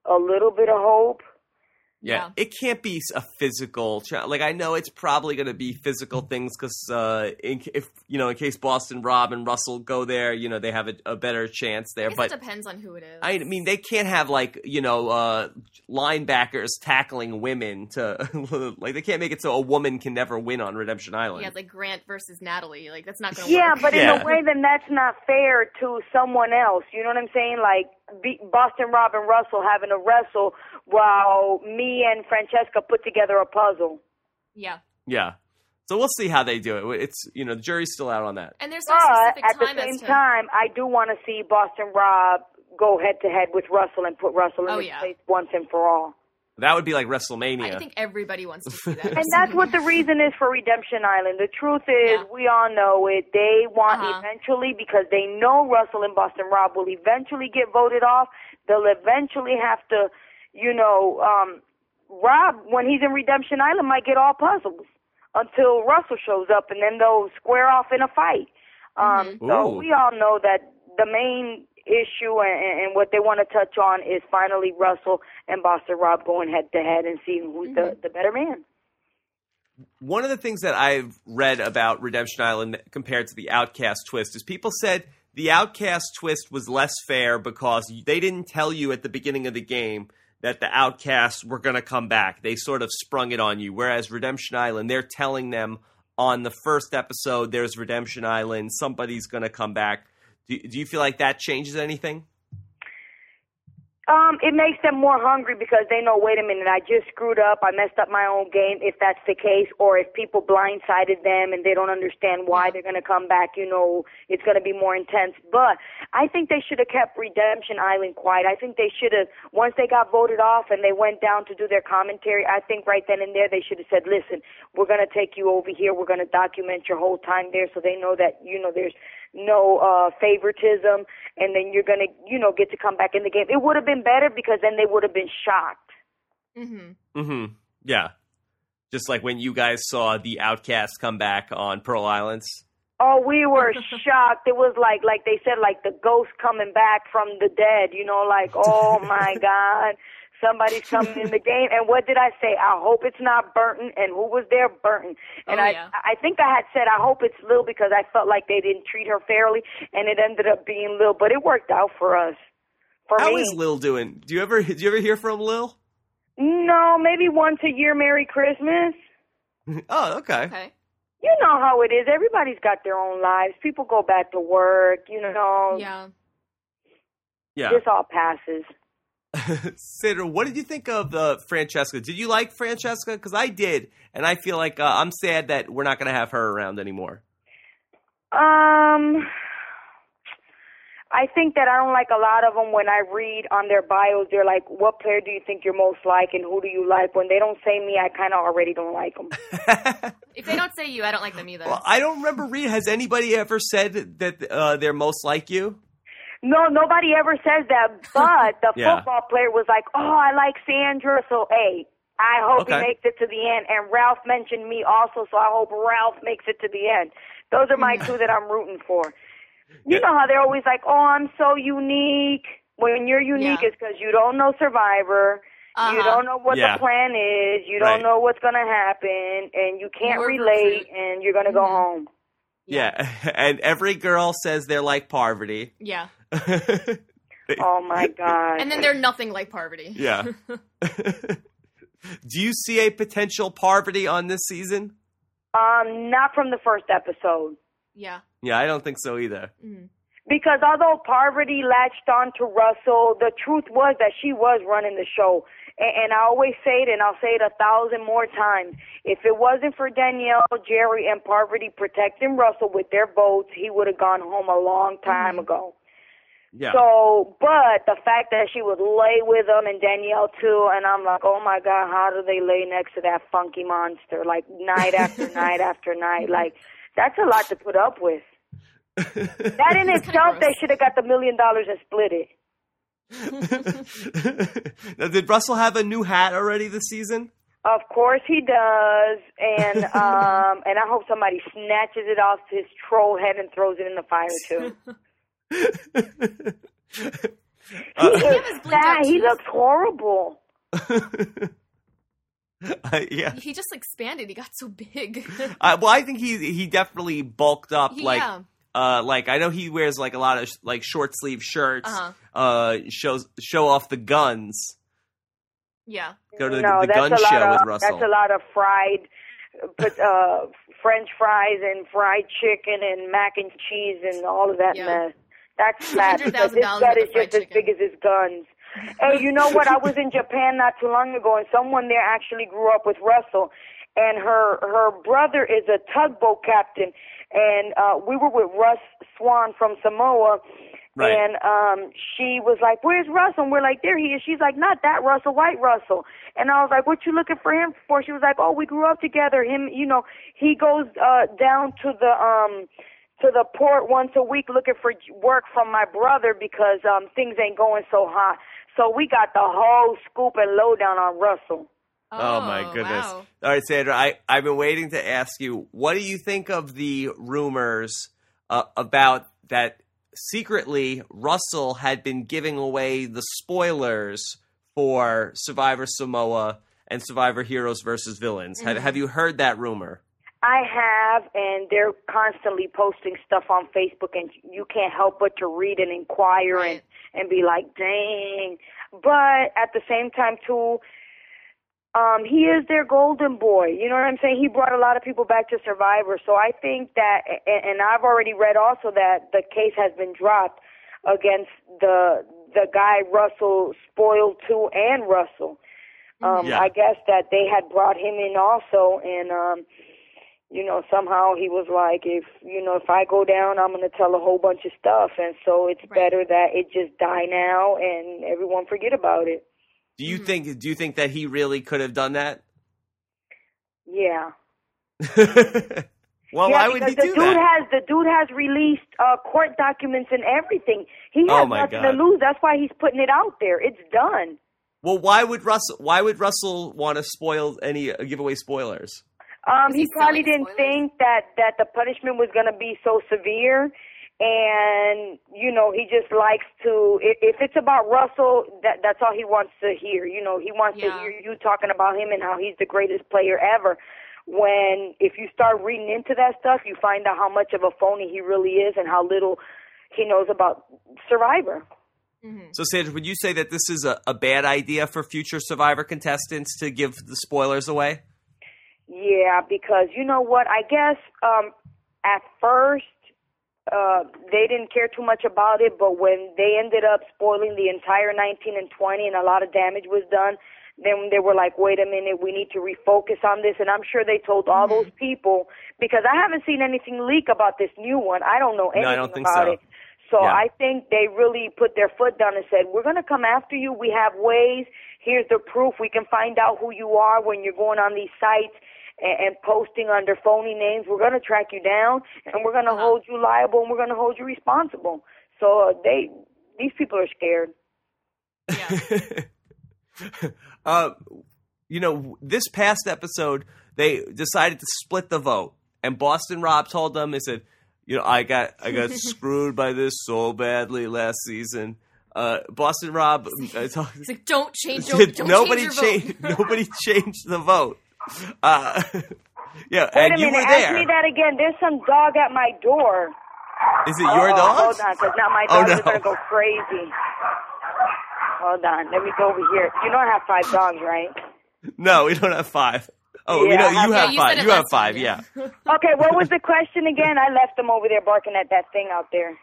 a little bit of hope. Yeah, Yeah. it can't be a physical. Cha- like I know it's probably going to be physical things because uh, if you know, in case Boston Rob and Russell go there, you know, they have a, a better chance I there. guess But it depends on who it is. I mean, they can't have like you know uh, linebackers tackling women to (laughs) like they can't make it so a woman can never win on Redemption Island. yeah, like Grant versus Natalie. Like that's not going to work. Yeah, work. but in Yeah. a way, then that's not fair to someone else. You know what I'm saying? Like be- Boston Rob and Russell having to wrestle while me and Francesca put together a puzzle. yeah. yeah, so we'll see how they do it. It's you know the jury's still out on that. And there's no But specific at the time same as to time, I do want to see Boston Rob go head to head with Russell and put Russell in Oh, his yeah. place once and for all. That would be like WrestleMania. I think everybody wants to see that. And that's what the reason is for Redemption Island. The truth is, Yeah. we all know it. They want Uh-huh. eventually, because they know Russell and Boston Rob will eventually get voted off. They'll eventually have to, you know, um, Rob, when he's in Redemption Island, might get all puzzles until Russell shows up, and then they'll square off in a fight. Um, Mhm. so Ooh. we all know that the main issue and, and what they want to touch on is finally Russell and Boston Rob going head to head and seeing who's the, mm-hmm. the better man. one of the things that I've read about Redemption Island compared to the Outcast twist is people said the Outcast twist was less fair because they didn't tell you at the beginning of the game that the Outcasts were going to come back. They sort of sprung it on you. Whereas Redemption Island, they're telling them on the first episode, there's Redemption Island, somebody's going to come back. Do, do you feel like that changes anything? Um, it makes them more hungry because they know, wait a minute, I just screwed up, I messed up my own game, if that's the case, or if people blindsided them and they don't understand why they're gonna come back, you know, it's gonna be more intense. But I think they should have kept Redemption Island quiet. I think they should have once they got voted off and they went down to do their commentary, I think right then and there they should have said, Listen, we're gonna take you over here, we're gonna document your whole time there so they know that, you know, there's no uh favoritism and then you're gonna you know get to come back in the game it would have been better because then they would have been shocked hmm Mm-hmm. Yeah. Just like when you guys saw the Outcast come back on Pearl Islands. oh we were (laughs) shocked it was like like they said like the ghost coming back from the dead you know like oh my (laughs) god somebody's (laughs) coming in the game and what did i say i hope it's not burton and who was there burton and Oh, i yeah. i think i had said i hope it's lill because i felt like they didn't treat her fairly and it ended up being lill but it worked out for us for How me is Lill doing? Do you ever do you ever hear from Lill? No, maybe once a year, Merry Christmas. (laughs) oh, okay. Okay. You know how it is. Everybody's got their own lives. People go back to work. You know, Yeah. Yeah. this all passes. Sandra, what did you think of uh, Francesca? Did you like Francesca? Because I did, and I feel like uh, I'm sad that we're not going to have her around anymore. Um, I think that I don't like a lot of them when I read on their bios. They're like, "What player do you think you're most like, and who do you like?" When they don't say me, I kind of already don't like them. (laughs) If they don't say you, I don't like them either. well, I don't remember reading. Has anybody ever said that uh, they're most like you? No, nobody ever says that. But the (laughs) Yeah. football player was like, "Oh, I like Sandra." So, hey, I hope Okay. he makes it to the end. And Ralph mentioned me also, so I hope Ralph makes it to the end. Those are my two that I'm rooting for. You Yeah. know how they're always like, "Oh, I'm so unique." When you're unique, Yeah. it's because you don't know Survivor. You Uh-huh. don't know what Yeah. the plan is. You Right. don't know what's gonna happen, and you can't You're relate, and you're gonna go Mhm. home. Yeah. (laughs) and every girl says they're like Parvati. Yeah. (laughs) Oh my god! And then they're nothing like Parvati. yeah. (laughs) Do you see a potential Parvati on this season? um, not from the first episode. Yeah. Yeah, I don't think so either. Mm. Because although Parvati latched on to Russell, the truth was that she was running the show. And, and I always say it, and I'll say it a thousand more times. If it wasn't for Danielle, Jerri, and Parvati protecting Russell with their votes, he would have gone home a long time Mhm. ago. Yeah. So, but the fact that she would lay with him and Danielle too, and I'm like, oh my God, how do they lay next to that funky monster? Like night after (laughs) night after night. Like, that's a lot to put up with. (laughs) That in itself, they should have got the million dollars and split it. Now, (laughs) did Russell have a new hat already this season? Of course he does, and (laughs) um, and I hope somebody snatches it off his troll head and throws it in the fire too. (laughs) Uh, he have is his blink fat. out He looks horrible. Uh, yeah. He just expanded. He got so big. Uh, well, I think he he definitely bulked up. He- like, yeah. Uh, like I know he wears like a lot of like short sleeve shirts. Uh-huh. Uh, shows show off the guns. yeah. Go to the, no, the that's gun a lot show of with Russell. that's a lot of fried, but uh, French fries and fried chicken and mac and cheese and all of that Yeah. mess. That's fat because his $100,000 gut is of fried just as big as his guns. hey, you know what? I was in Japan not too long ago, and someone there actually grew up with Russell, and her her brother is a tugboat captain, and uh, we were with Russ Swan from Samoa. Right. And um she was like, "Where's Russell?" And we're like, "There he is." She's like, "Not that Russell, White Russell." And I was like, "What you looking for him for?" She was like, "Oh, we grew up together. Him, you know, he goes uh down to the um to the port once a week looking for work from my brother because um things ain't going so hot." So we got the whole scoop and lowdown on Russell. Oh, my goodness! wow. All right, Sandra, I I've been waiting to ask you. What do you think of the rumors uh, about that? Secretly, Russell had been giving away the spoilers for Survivor Samoa and Survivor Heroes versus Villains. Have, Mhm. have you heard that rumor? I have, and they're constantly posting stuff on Facebook, and you can't help but to read and inquire and and be like, dang. But at the same time, too, um, he is their golden boy. You know what I'm saying? He brought a lot of people back to Survivor, so I think that, and, and I've already read also that the case has been dropped against the the guy Russell spoiled too, and Russell. Um, Yeah. I guess that they had brought him in also, and um, you know somehow he was like, if you know if I go down, I'm going to tell a whole bunch of stuff, and so it's Right. better that it just die now and everyone forget about it. Do you think? Do you think that he really could have done that? Yeah. (laughs) well, yeah, why would because he the do dude that? has the dude has released uh, court documents and everything. He has Oh, my nothing God. to lose. That's why he's putting it out there. It's done. Well, why would Russell? Why would Russell want to spoil any uh, give away spoilers? Um, he he probably didn't spoilers? think that that the punishment was going to be so severe, and you know he just likes to. If, if it's about Russell, that that's all he wants to hear. You know, he wants to hear you talking about him and how he's the greatest player ever. When if you start reading into that stuff, you find out how much of a phony he really is and how little he knows about Survivor. Mhm. So, Sandra, would you say that this is a, a bad idea for future Survivor contestants to give the spoilers away? Yeah, because you know what? I guess um at first uh they didn't care too much about it, but when they ended up spoiling the entire 19 and 20 and a lot of damage was done, then they were like, "Wait a minute, we need to refocus on this." And I'm sure they told all those people because I haven't seen anything leak about this new one. I don't know anything No, I don't think about so. it. So Yeah. I think they really put their foot down and said, "We're going to come after you. We have ways. Here's the proof. We can find out who you are when you're going on these sites and, and posting under phony names. We're going to track you down, and we're going to Uh-huh. hold you liable, and we're going to hold you responsible." So uh, they, these people are scared. Yeah. (laughs) uh, you know, this past episode, they decided to split the vote, and Boston Rob told them, "They said, you know, I got I got (laughs) screwed by this so badly last season." Uh, Boston Rob, uh, told- It's like don't change. Don't, (laughs) don't nobody change your changed. vote. nobody changed the vote. (laughs) Uh, (laughs) yeah, Wait and a minute, ask me that again. There's some dog at my door. Is it your Uh-oh, dog? Hold on, because now my Oh, dogs no. are going to go crazy. Hold on, let me go over here. You don't have five dogs, right? (laughs) No, we don't have five. Oh, we know I have- you Yeah, have you five. You have last time, five. Yeah. Okay, what was the question again? I left them over there barking at that thing out there.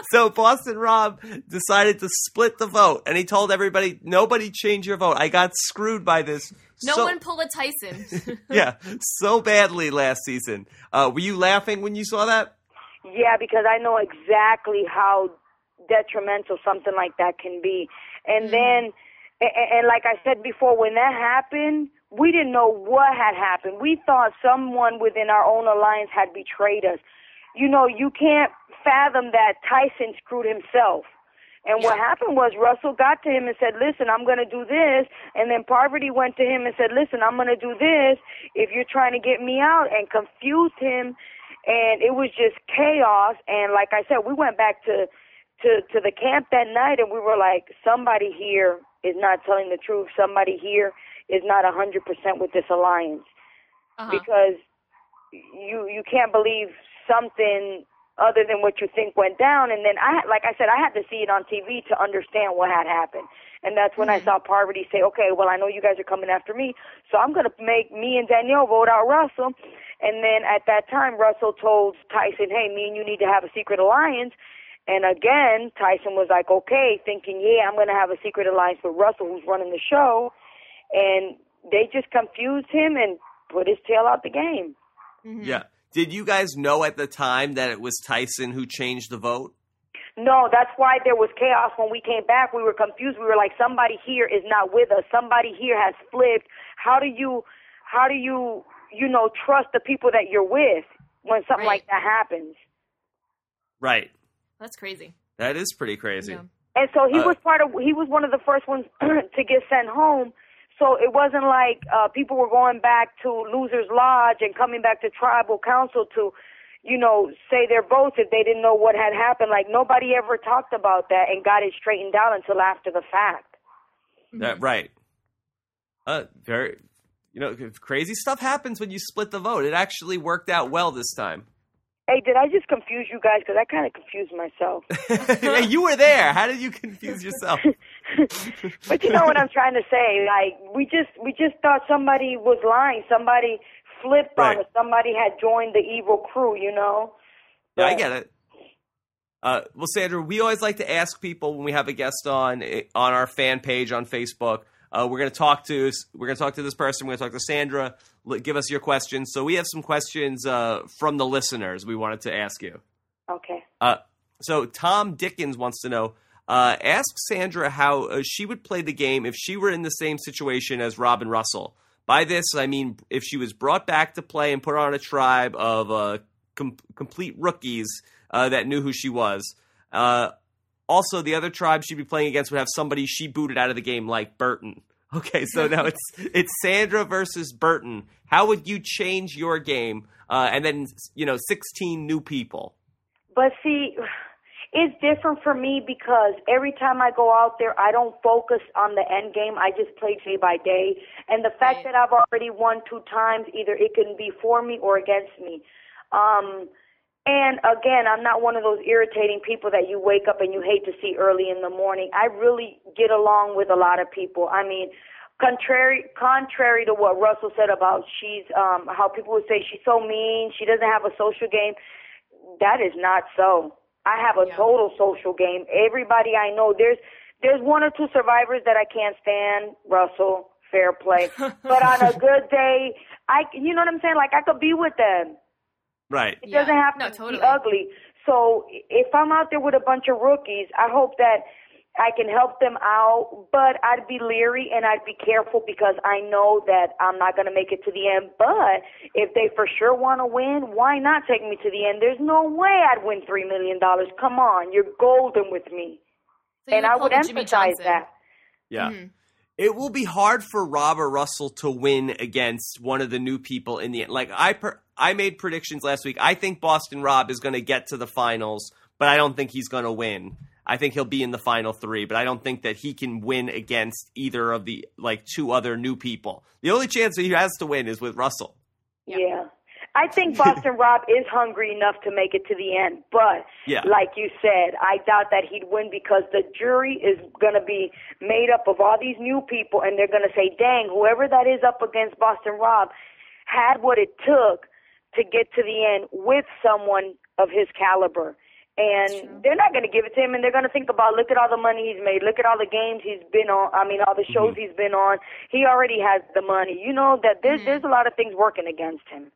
(laughs) so Boston Rob decided to split the vote, and he told everybody, "Nobody change your vote. I got screwed by this. No so, one pull a Tyson. (laughs) yeah, so badly last season. Uh, were you laughing when you saw that? Yeah, because I know exactly how detrimental something like that can be. And then, and, and like I said before, when that happened, we didn't know what had happened. We thought someone within our own alliance had betrayed us. You know, you can't fathom that Tyson screwed himself. And what happened was Russell got to him and said, "Listen, I'm going to do this." And then Parvati went to him and said, "Listen, I'm going to do this if you're trying to get me out," and confused him. And it was just chaos. And like I said, we went back to to to the camp that night, and we were like, "Somebody here is not telling the truth. Somebody here is not a hundred percent with this alliance." Uh-huh. because you you can't believe something other than what you think went down. And then I had- like I said I had to see it on TV to understand what had happened. And that's when I saw Parvati say okay well I know you guys are coming after me so I'm going to make me and Danielle vote out Russell. And then at that time Russell told Tyson hey me and you need to have a secret alliance. And again Tyson was like okay thinking yeah I'm going to have a secret alliance with Russell who's running the show and they just confused him and put his tail out the game. Mhm. Yeah. Did you guys know at the time that it was Tyson who changed the vote? No, that's why there was chaos when we came back. We were confused. We were like, somebody here is not with us. Somebody here has flipped. How do you, how do you, you know, trust the people that you're with when something Right. like that happens? Right. That's crazy. That is pretty crazy. Yeah. And so he Uh, was part of. He was one of the first ones (clears throat) to get sent home. So it wasn't like uh, people were going back to Losers Lodge and coming back to Tribal Council to, you know, say their votes if they didn't know what had happened. Like nobody ever talked about that and got it straightened out until after the fact. That right. Uh, very. You know, crazy stuff happens when you split the vote. It actually worked out well this time. Hey, did I just confuse you guys? Because I kind of confused myself. (laughs) hey, you were there. How did you confuse (laughs) yourself? (laughs) (laughs) but you know what I'm trying to say? Like we just we just thought somebody was lying. Somebody flipped Right. on us. Somebody had joined the evil crew. You know. Yeah, I get it. Uh, well, Sandra, we always like to ask people when we have a guest on eh, on our fan page on Facebook. Uh, we're going to talk to we're going to talk to this person. We're going to talk to Sandra. L- give us your questions. So we have some questions uh, from the listeners. We wanted to ask you. Okay. Uh, so Tom Dickens wants to know. Uh, ask Sandra how uh, she would play the game if she were in the same situation as Robin Russell. By this, I mean if she was brought back to play and put on a tribe of uh, com- complete rookies uh, that knew who she was. Uh, also, the other tribe she'd be playing against would have somebody she booted out of the game, like Burton. (laughs) Okay, so now it's it's Sandra versus Burton. How would you change your game? Uh, and then you know, sixteen new people. But see, it's different for me because every time I go out there, I don't focus on the end game. I just play day by day. And the fact Right. that I've already won two times, either it can be for me or against me. Um, and again, I'm not one of those irritating people that you wake up and you hate to see early in the morning. I really get along with a lot of people. I mean, contrary contrary to what Russell said about she's um how people would say she's so mean, she doesn't have a social game. That is not so. I have a Yeah. total social game. Everybody I know, there's there's one or two survivors that I can't stand. Russell, Fairplay. (laughs) but on a good day, I you know what I'm saying? Like I could be with them. Right. It Yeah. doesn't have No, to totally. be ugly. So if I'm out there with a bunch of rookies, I hope that I can help them out, but I'd be leery and I'd be careful because I know that I'm not going to make it to the end. But if they for sure want to win, why not take me to the end? There's no way I'd win $3 million. Come on, you're golden with me. So you and I would emphasize that. Yeah. Mhm. It will be hard for Rob or Russell to win against one of the new people in the end. Like I per- I made predictions last week. I think Boston Rob is going to get to the finals, but I don't think he's going to win. I think he'll be in the final 3, but I don't think that he can win against either of the like two other new people. The only chance that he has to win is with Russell. Yeah. Yeah. I think Boston (laughs) Rob is hungry enough to make it to the end, but Yeah. like you said, I doubt that he'd win because the jury is going to be made up of all these new people, and they're going to say, "Dang, whoever that is up against Boston Rob had what it took to get to the end with someone of his caliber." That's And they're not going to give it to him, and they're going to think about, look at all the money he's made, look at all the games he's been on. I mean, all the mm-hmm. shows he's been on. He already has the money. You know that there's there's a lot of things working against him.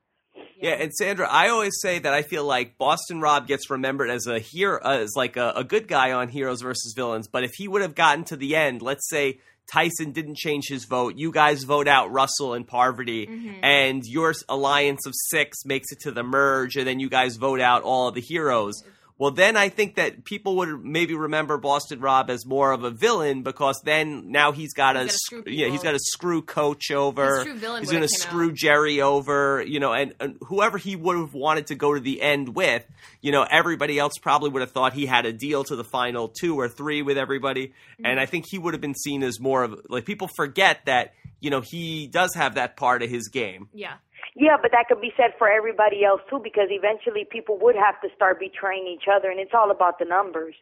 Yeah, and Sandra, I always say that I feel like Boston Rob gets remembered as a hero, uh, as like a, a good guy on Heroes versus Villains. But if he would have gotten to the end, let's say Tyson didn't change his vote, you guys vote out Russell and Parvati, and your alliance of six makes it to the merge, and then you guys vote out all of the heroes. Well, then I think that people would maybe remember Boston Rob as more of a villain because then now he's got He's to, screw yeah, he's got to screw Coach over. His true villain he's going to screw out. Jerry over, you know, and, and whoever he would have wanted to go to the end with, you know, everybody else probably would have thought he had a deal to the final two or three with everybody. Mm-hmm. And I think he would have been seen as more of like people forget that, you know, he does have that part of his game. Yeah. Yeah, but that could be said for everybody else too, because eventually people would have to start betraying each other, and it's all about the numbers.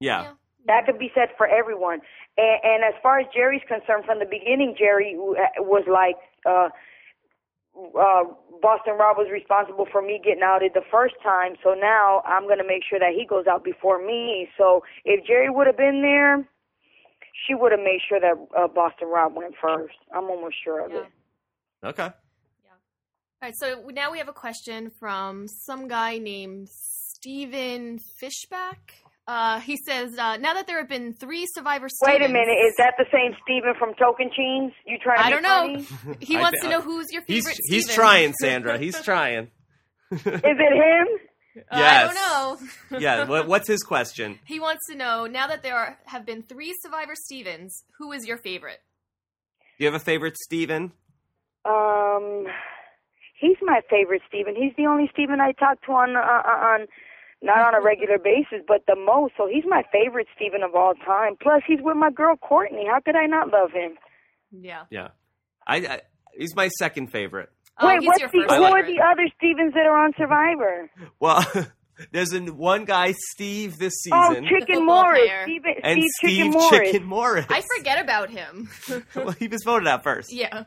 Yeah. Yeah. That could be said for everyone. And, and as far as Jerri's concerned, from the beginning, Jerri was like, uh, uh, Boston Rob was responsible for me getting outed the first time, so now I'm going to make sure that he goes out before me. So if Jerri would have been there, she would have made sure that uh, Boston Rob went first. I'm almost sure of Yeah. it. Okay. All right, so now we have a question from some guy named Stephen Fishbach. Uh, he says, uh, now that there have been three Survivor Stevens Wait a minute, is that the same Steven from Tocantins? You trying to I don't know. funny? He (laughs) wants thi- to know who's your favorite he's Steven. trying, Sandra. (laughs) He's trying. Is it him? Uh, I don't know. (laughs) yeah. What, what's his question? He wants to know, now that there are, have been three Survivor Stevens, who is your favorite? Do you have a favorite Steven? Um, he's my favorite Steven. He's the only Steven I talk to on uh, on not on a regular basis, but the most. So he's my favorite Steven of all time. Plus, he's with my girl Courtney. How could I not love him? Yeah. Yeah. I, I he's my second favorite. Uh, Wait, what's the, first who are the other Stevens that are on Survivor? Well, (laughs) there's a, one guy, Steve, this season. Oh, season, Chicken Morris. player. Steven, and Steve, Steve Chicken Morris. Chicken Morris. I forget about him. (laughs) well, he was voted out first. (laughs) yeah.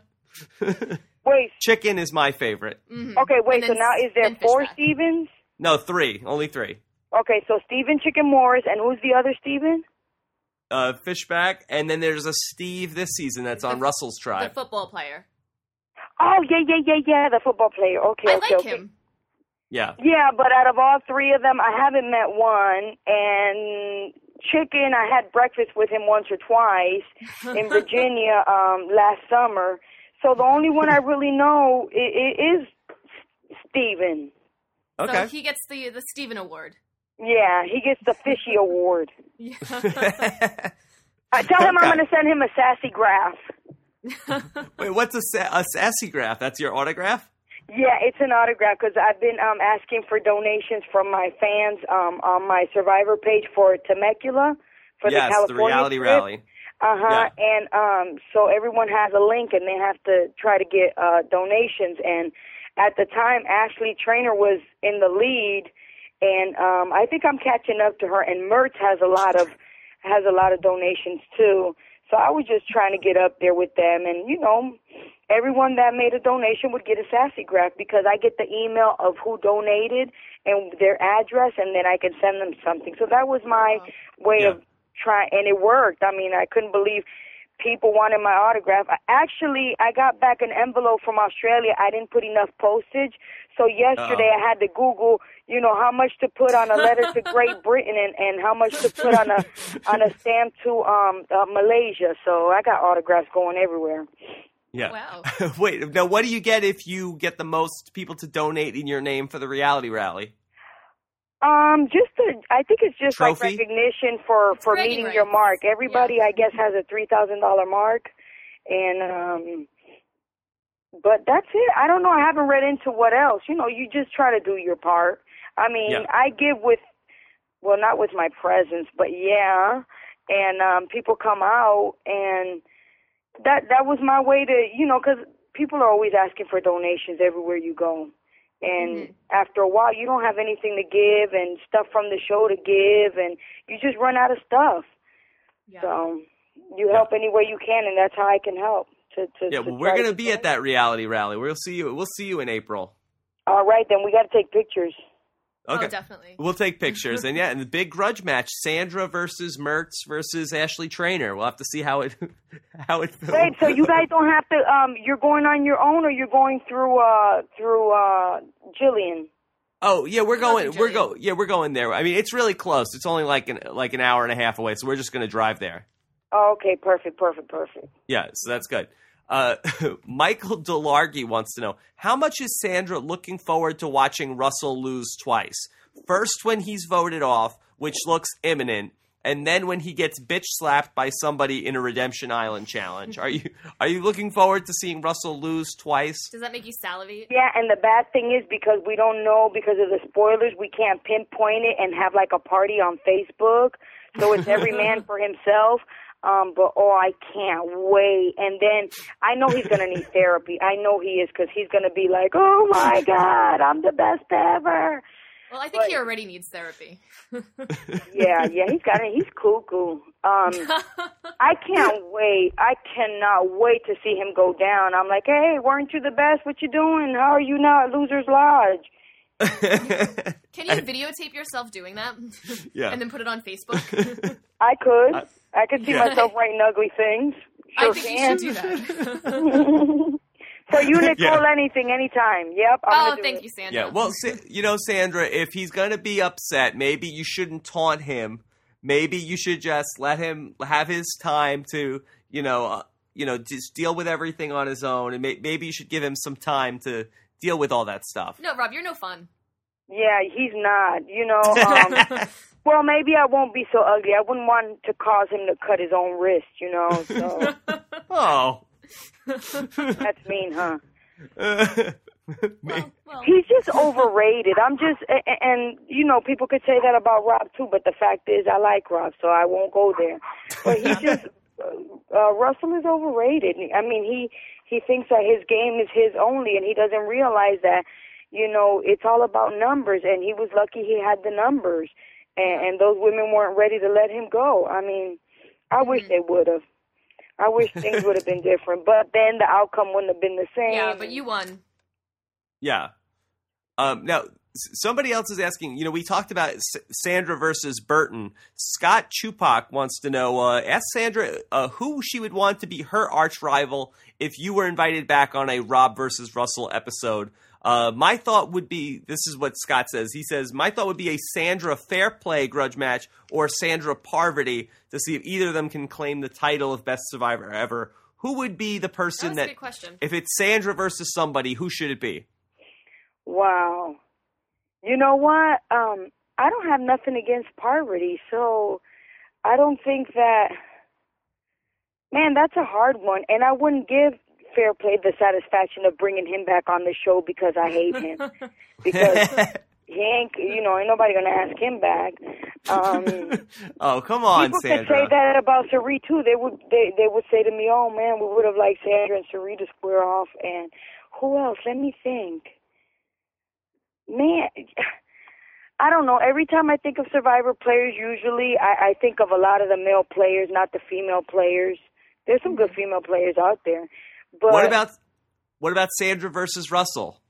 Wait. Chicken is my favorite. Mhm. Okay, wait. So now is there four Fishbach. Stevens? No, three. Only three. Okay, so Steven Chicken Morris, and who's the other Steven? Uh, Fishbach, and then there's a Steve this season that's on The- Russell's The tribe. football player. Oh yeah, yeah, yeah, yeah, the football player. Okay, I okay, like okay. him. yeah. Yeah, but out of all three of them, I haven't met one. And Chicken, I had breakfast with him once or twice in (laughs) Virginia um last summer. So the only one I really know i- i- is Steven. Okay. So he gets the the Steven Award. Yeah, he gets the Fishy Award. Yeah. (laughs) I tell him I'm going to send him a sassy graph. (laughs) Wait, what's a, sa- a sassy graph? That's your autograph? Yeah, it's an autograph because I've been um asking for donations from my fans um on my Survivor page for Temecula for yes, the California reality trip. rally. Uh huh. And um, so everyone has a link, and they have to try to get uh, donations. And at the time, Ashley Trainer was in the lead, and um, I think I'm catching up to her. And Mertz has a lot of has a lot of donations too. So I was just trying to get up there with them, and you know, everyone that made a donation would get a sassy graph because I get the email of who donated and their address, and then I can send them something. So that was my way Yeah. of trying, and it worked. I mean, I couldn't believe people wanted my autograph. I, actually, I got back an envelope from Australia. I didn't put enough postage, so yesterday I had to Google, you know, how much to put on a letter to Great (laughs) Britain and and how much to put on a on a stamp to um uh, Malaysia. So I got autographs going everywhere. Yeah. Wow. (laughs) Wait, now what do you get if you get the most people to donate in your name for the reality rally? Um, just a, I think it's just Trophy? like recognition for for meeting rights. your mark. Everybody, Yeah. I guess, has a three thousand dollar mark, and um, but that's it. I don't know. I haven't read into what else. You know, you just try to do your part. I mean, Yeah. I give with, well, not with my presence, but yeah, and um, people come out, and that that was my way to, you know, because people are always asking for donations everywhere you go. And Mhm. after a while, you don't have anything to give and stuff from the show to give, and you just run out of stuff. Yeah. So you help any way you can, and that's how I can help. To, to, Yeah, to well, we're gonna to be at that reality rally. We'll see you. We'll see you in April. All right, then we got to take pictures. Okay. Oh, definitely. We'll take pictures, and yeah, and the big grudge match: Sandra versus Mertz versus Ashley Trainer. We'll have to see how it (laughs) how it. Wait, so you guys don't have to. Um, you're going on your own, or you're going through uh through uh Gillian. Oh yeah, we're going. We're go. Yeah, we're going there. I mean, it's really close. It's only like an like an hour and a half away, so we're just going to drive there. Oh, okay, perfect, perfect, perfect. Yeah, so that's good. Uh, (laughs) Michael Delargy wants to know how much is Sandra looking forward to watching Russell lose twice? First, when he's voted off, which looks imminent, and then when he gets bitch slapped by somebody in a Redemption Island challenge. Are you are you looking forward to seeing Russell lose twice? Does that make you salivate? Yeah, and the bad thing is because we don't know because of the spoilers, we can't pinpoint it and have like a party on Facebook. So it's every (laughs) man for himself. Um, but oh, I can't wait. And then I know he's gonna need (laughs) therapy. I know he is because he's gonna be like, "Oh my God, I'm the best ever." Well, I think he already needs therapy. (laughs) Yeah, yeah, he's got it. He's cuckoo. Um, (laughs) I can't wait. I cannot wait to see him go down. I'm like, hey, weren't you the best? What you doing? How are you now at Losers Lodge? Can you videotape yourself doing that? Yeah. And then put it on Facebook? I could. I could see yeah. myself writing ugly things. Sure I think can. you should do that. (laughs) So you, Nicole, Yeah. anything, anytime. Yep. I'm oh, gonna do thank it. you, Sandra. Yeah, well, Sa- you know, Sandra, if he's going to be upset, maybe you shouldn't taunt him. Maybe you should just let him have his time to, you know, uh, you know, just deal with everything on his own, and may- maybe you should give him some time to deal with all that stuff. no, Rob, you're no fun. Yeah, he's not. You know. (laughs) Um, well, maybe I won't be so ugly. I wouldn't want to cause him to cut his own wrist. You know. So (laughs) oh. (laughs) that's mean, huh? (laughs) Well, well, He's just overrated. I'm just, a- a- and you know, people could say that about Rob too, but the fact is, I like Rob, so I won't go there. But he just, uh, uh, Russell is overrated. I mean, he he thinks that his game is his only, and he doesn't realize that, you know, it's all about numbers. And he was lucky he had the numbers, and, and those women weren't ready to let him go. I mean, I wish they would have. I wish things (laughs) would have been different, but then the outcome wouldn't have been the same. yeah, but you won. Yeah. Um, now, somebody else is asking. You know, we talked about S- Sandra versus Burton. Scott Chupak wants to know. Uh, ask Sandra uh, who she would want to be her arch rival if you were invited back on a Rob versus Russell episode. Uh, my thought would be this is what Scott says. He says, My thought would be a Sandra Fairplay grudge match or Sandra Parvati to see if either of them can claim the title of best survivor ever. Who would be the person That was a good question. if it's Sandra versus somebody, who should it be? Wow. You know what? Um, I don't have nothing against Parvati, so I don't think that. Man, that's a hard one, and I wouldn't give Fairplay the satisfaction of bringing him back on the show because I hate him. (laughs) because he ain't, you know, ain't nobody gonna ask him back. Um, (laughs) oh, come on, people Sandra. could say that about Sari too. They would, they, they would say to me, "Oh man, we would have liked Sandra and Sari to square off." And who else? Let me think. Man, (sighs) I don't know. Every time I think of Survivor players, usually I, I think of a lot of the male players, not the female players. There's some good female players out there, but what about what about Sandra versus Russell?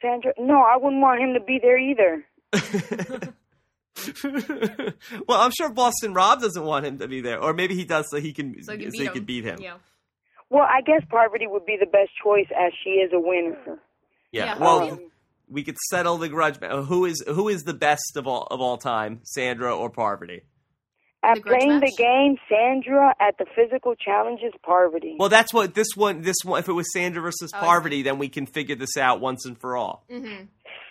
Sandra? No, I wouldn't want him to be there either. (laughs) well, I'm sure Boston Rob doesn't want him to be there, or maybe he does, so he can So you can so beat he him. can beat him. Yeah. Well, I guess Parvati would be the best choice as she is a winner. Yeah. Yeah. Well, Um, we could settle the grudge. Who is who is the best of all of all time, Sandra or Parvati? At The grudge playing the game, Sandra. At the physical challenges, Parvati. Well, that's what this one. This one. If it was Sandra versus Oh, I see. Parvati, then we can figure this out once and for all. Mm-hmm.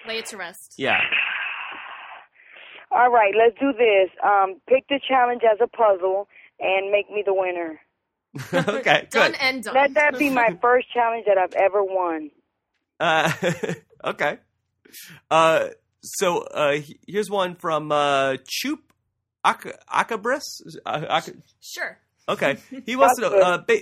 Lay it to rest. Yeah. All right, let's do this. Um, pick the challenge as a puzzle and make me the winner. (laughs) okay. Done Good. and done. Let that be my (laughs) first challenge that I've ever won. Uh, (laughs) okay. Uh, so uh, here's one from uh, Choop Ak- Akabris. Uh, Sure. Okay. He wants to know. Uh, ba-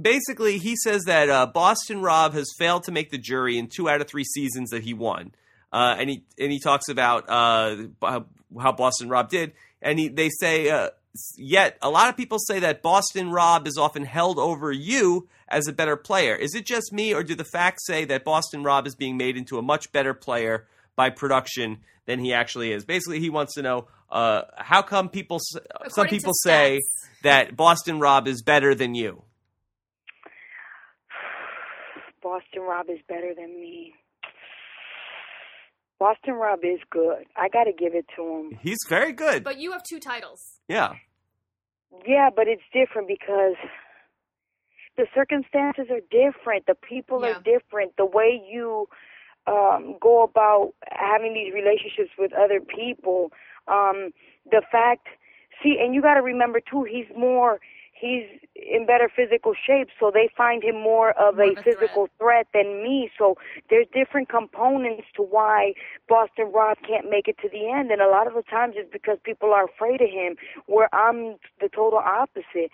basically, he says that uh, Boston Rob has failed to make the jury in two out of three seasons that he won, uh, and he and he talks about uh, how Boston Rob did, and he they say. Uh, Yet, a lot of people say that Boston Rob is often held over you as a better player. Is it just me, or do the facts say that Boston Rob is being made into a much better player by production than he actually is? Basically, he wants to know uh, how come people, s- some people say stats. that Boston Rob is better than you. Boston Rob is better than me. Boston Rob is good. I got to give it to him. He's very good. But you have two titles. yeah. Yeah, but it's different because the circumstances are different. The people Yeah. are different. The way you um, go about having these relationships with other people. Um, the fact, see, and you got to remember too, he's more, he's in better physical shape, so they find him more of More a of a physical threat than me. So there's different components to why Boston Rob can't make it to the end, and a lot of the times it's because people are afraid of him. Where I'm the total opposite.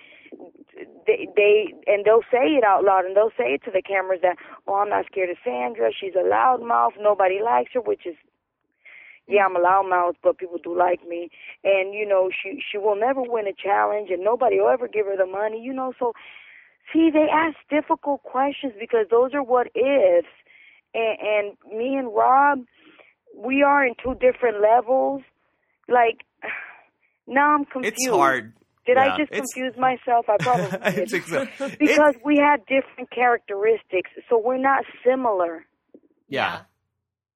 They, they and they'll say it out loud and they'll say it to the cameras that oh I'm not scared of Sandra she's a loudmouth nobody likes her which is yeah I'm a loudmouth but people do like me and you know she she will never win a challenge and nobody will ever give her the money you know so see they ask difficult questions because those are what ifs and, and me and Rob we are in two different levels like (sighs) now I'm confused It's hard. did Yeah, I just confuse myself? I probably (laughs) did. think (laughs) because we have different characteristics, so we're not similar. yeah.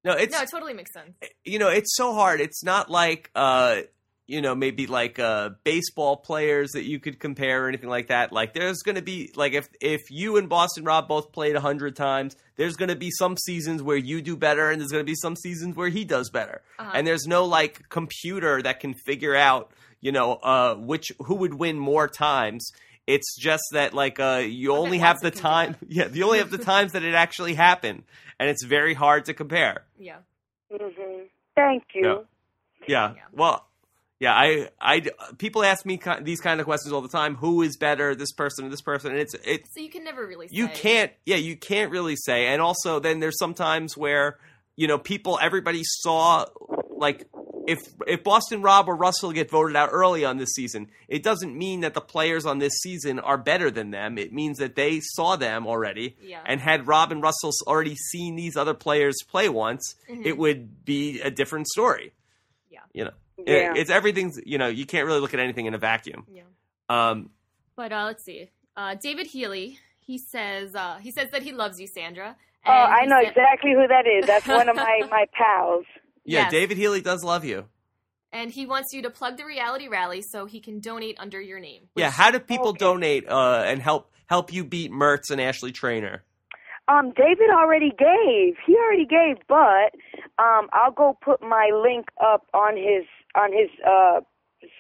No, it's no, it totally makes sense. you know, it's so hard. It's not like uh you know, maybe like uh baseball players that you could compare or anything like that. Like there's going to be like if if you and Boston Rob both played a 100 times, there's going to be some seasons where you do better and there's going to be some seasons where he does better. Uh-huh. And there's no like computer that can figure out, you know, uh which who would win more times. It's just that like uh you bet only have the Watson can do time (laughs) yeah, you only have the times that it actually happened and it's very hard to compare. Yeah. hmm Thank you. Yeah. Yeah. Yeah. Well, yeah. I, I, people ask me these kind of questions all the time. Who is better, this person or this person? And it's, it's, So you can never really. you say. can't, yeah, you can't really say. And also, then there's sometimes where, you know, people, everybody saw, like, if if Boston Rob or Russell get voted out early on this season, it doesn't mean that the players on this season are better than them. It means that they saw them already, Yeah. and had Rob and Russell already seen these other players play once, Mhm. it would be a different story. Yeah. you know, It- it's everything's. You know, you can't really look at anything in a vacuum. Yeah. Um, But uh, let's see. Uh, David Healy. He says uh, he says that he loves you, Sandra. Oh, I know said- exactly who that is. That's one of (laughs) my my pals. Yeah, Yes. David Healy does love you. And he wants you to plug the reality rally so he can donate under your name. yeah, how do people Okay. donate uh, and help help you beat Mertz and Ashley Trainer? Um, David already gave. He already gave, but um, I'll go put my link up on his on his uh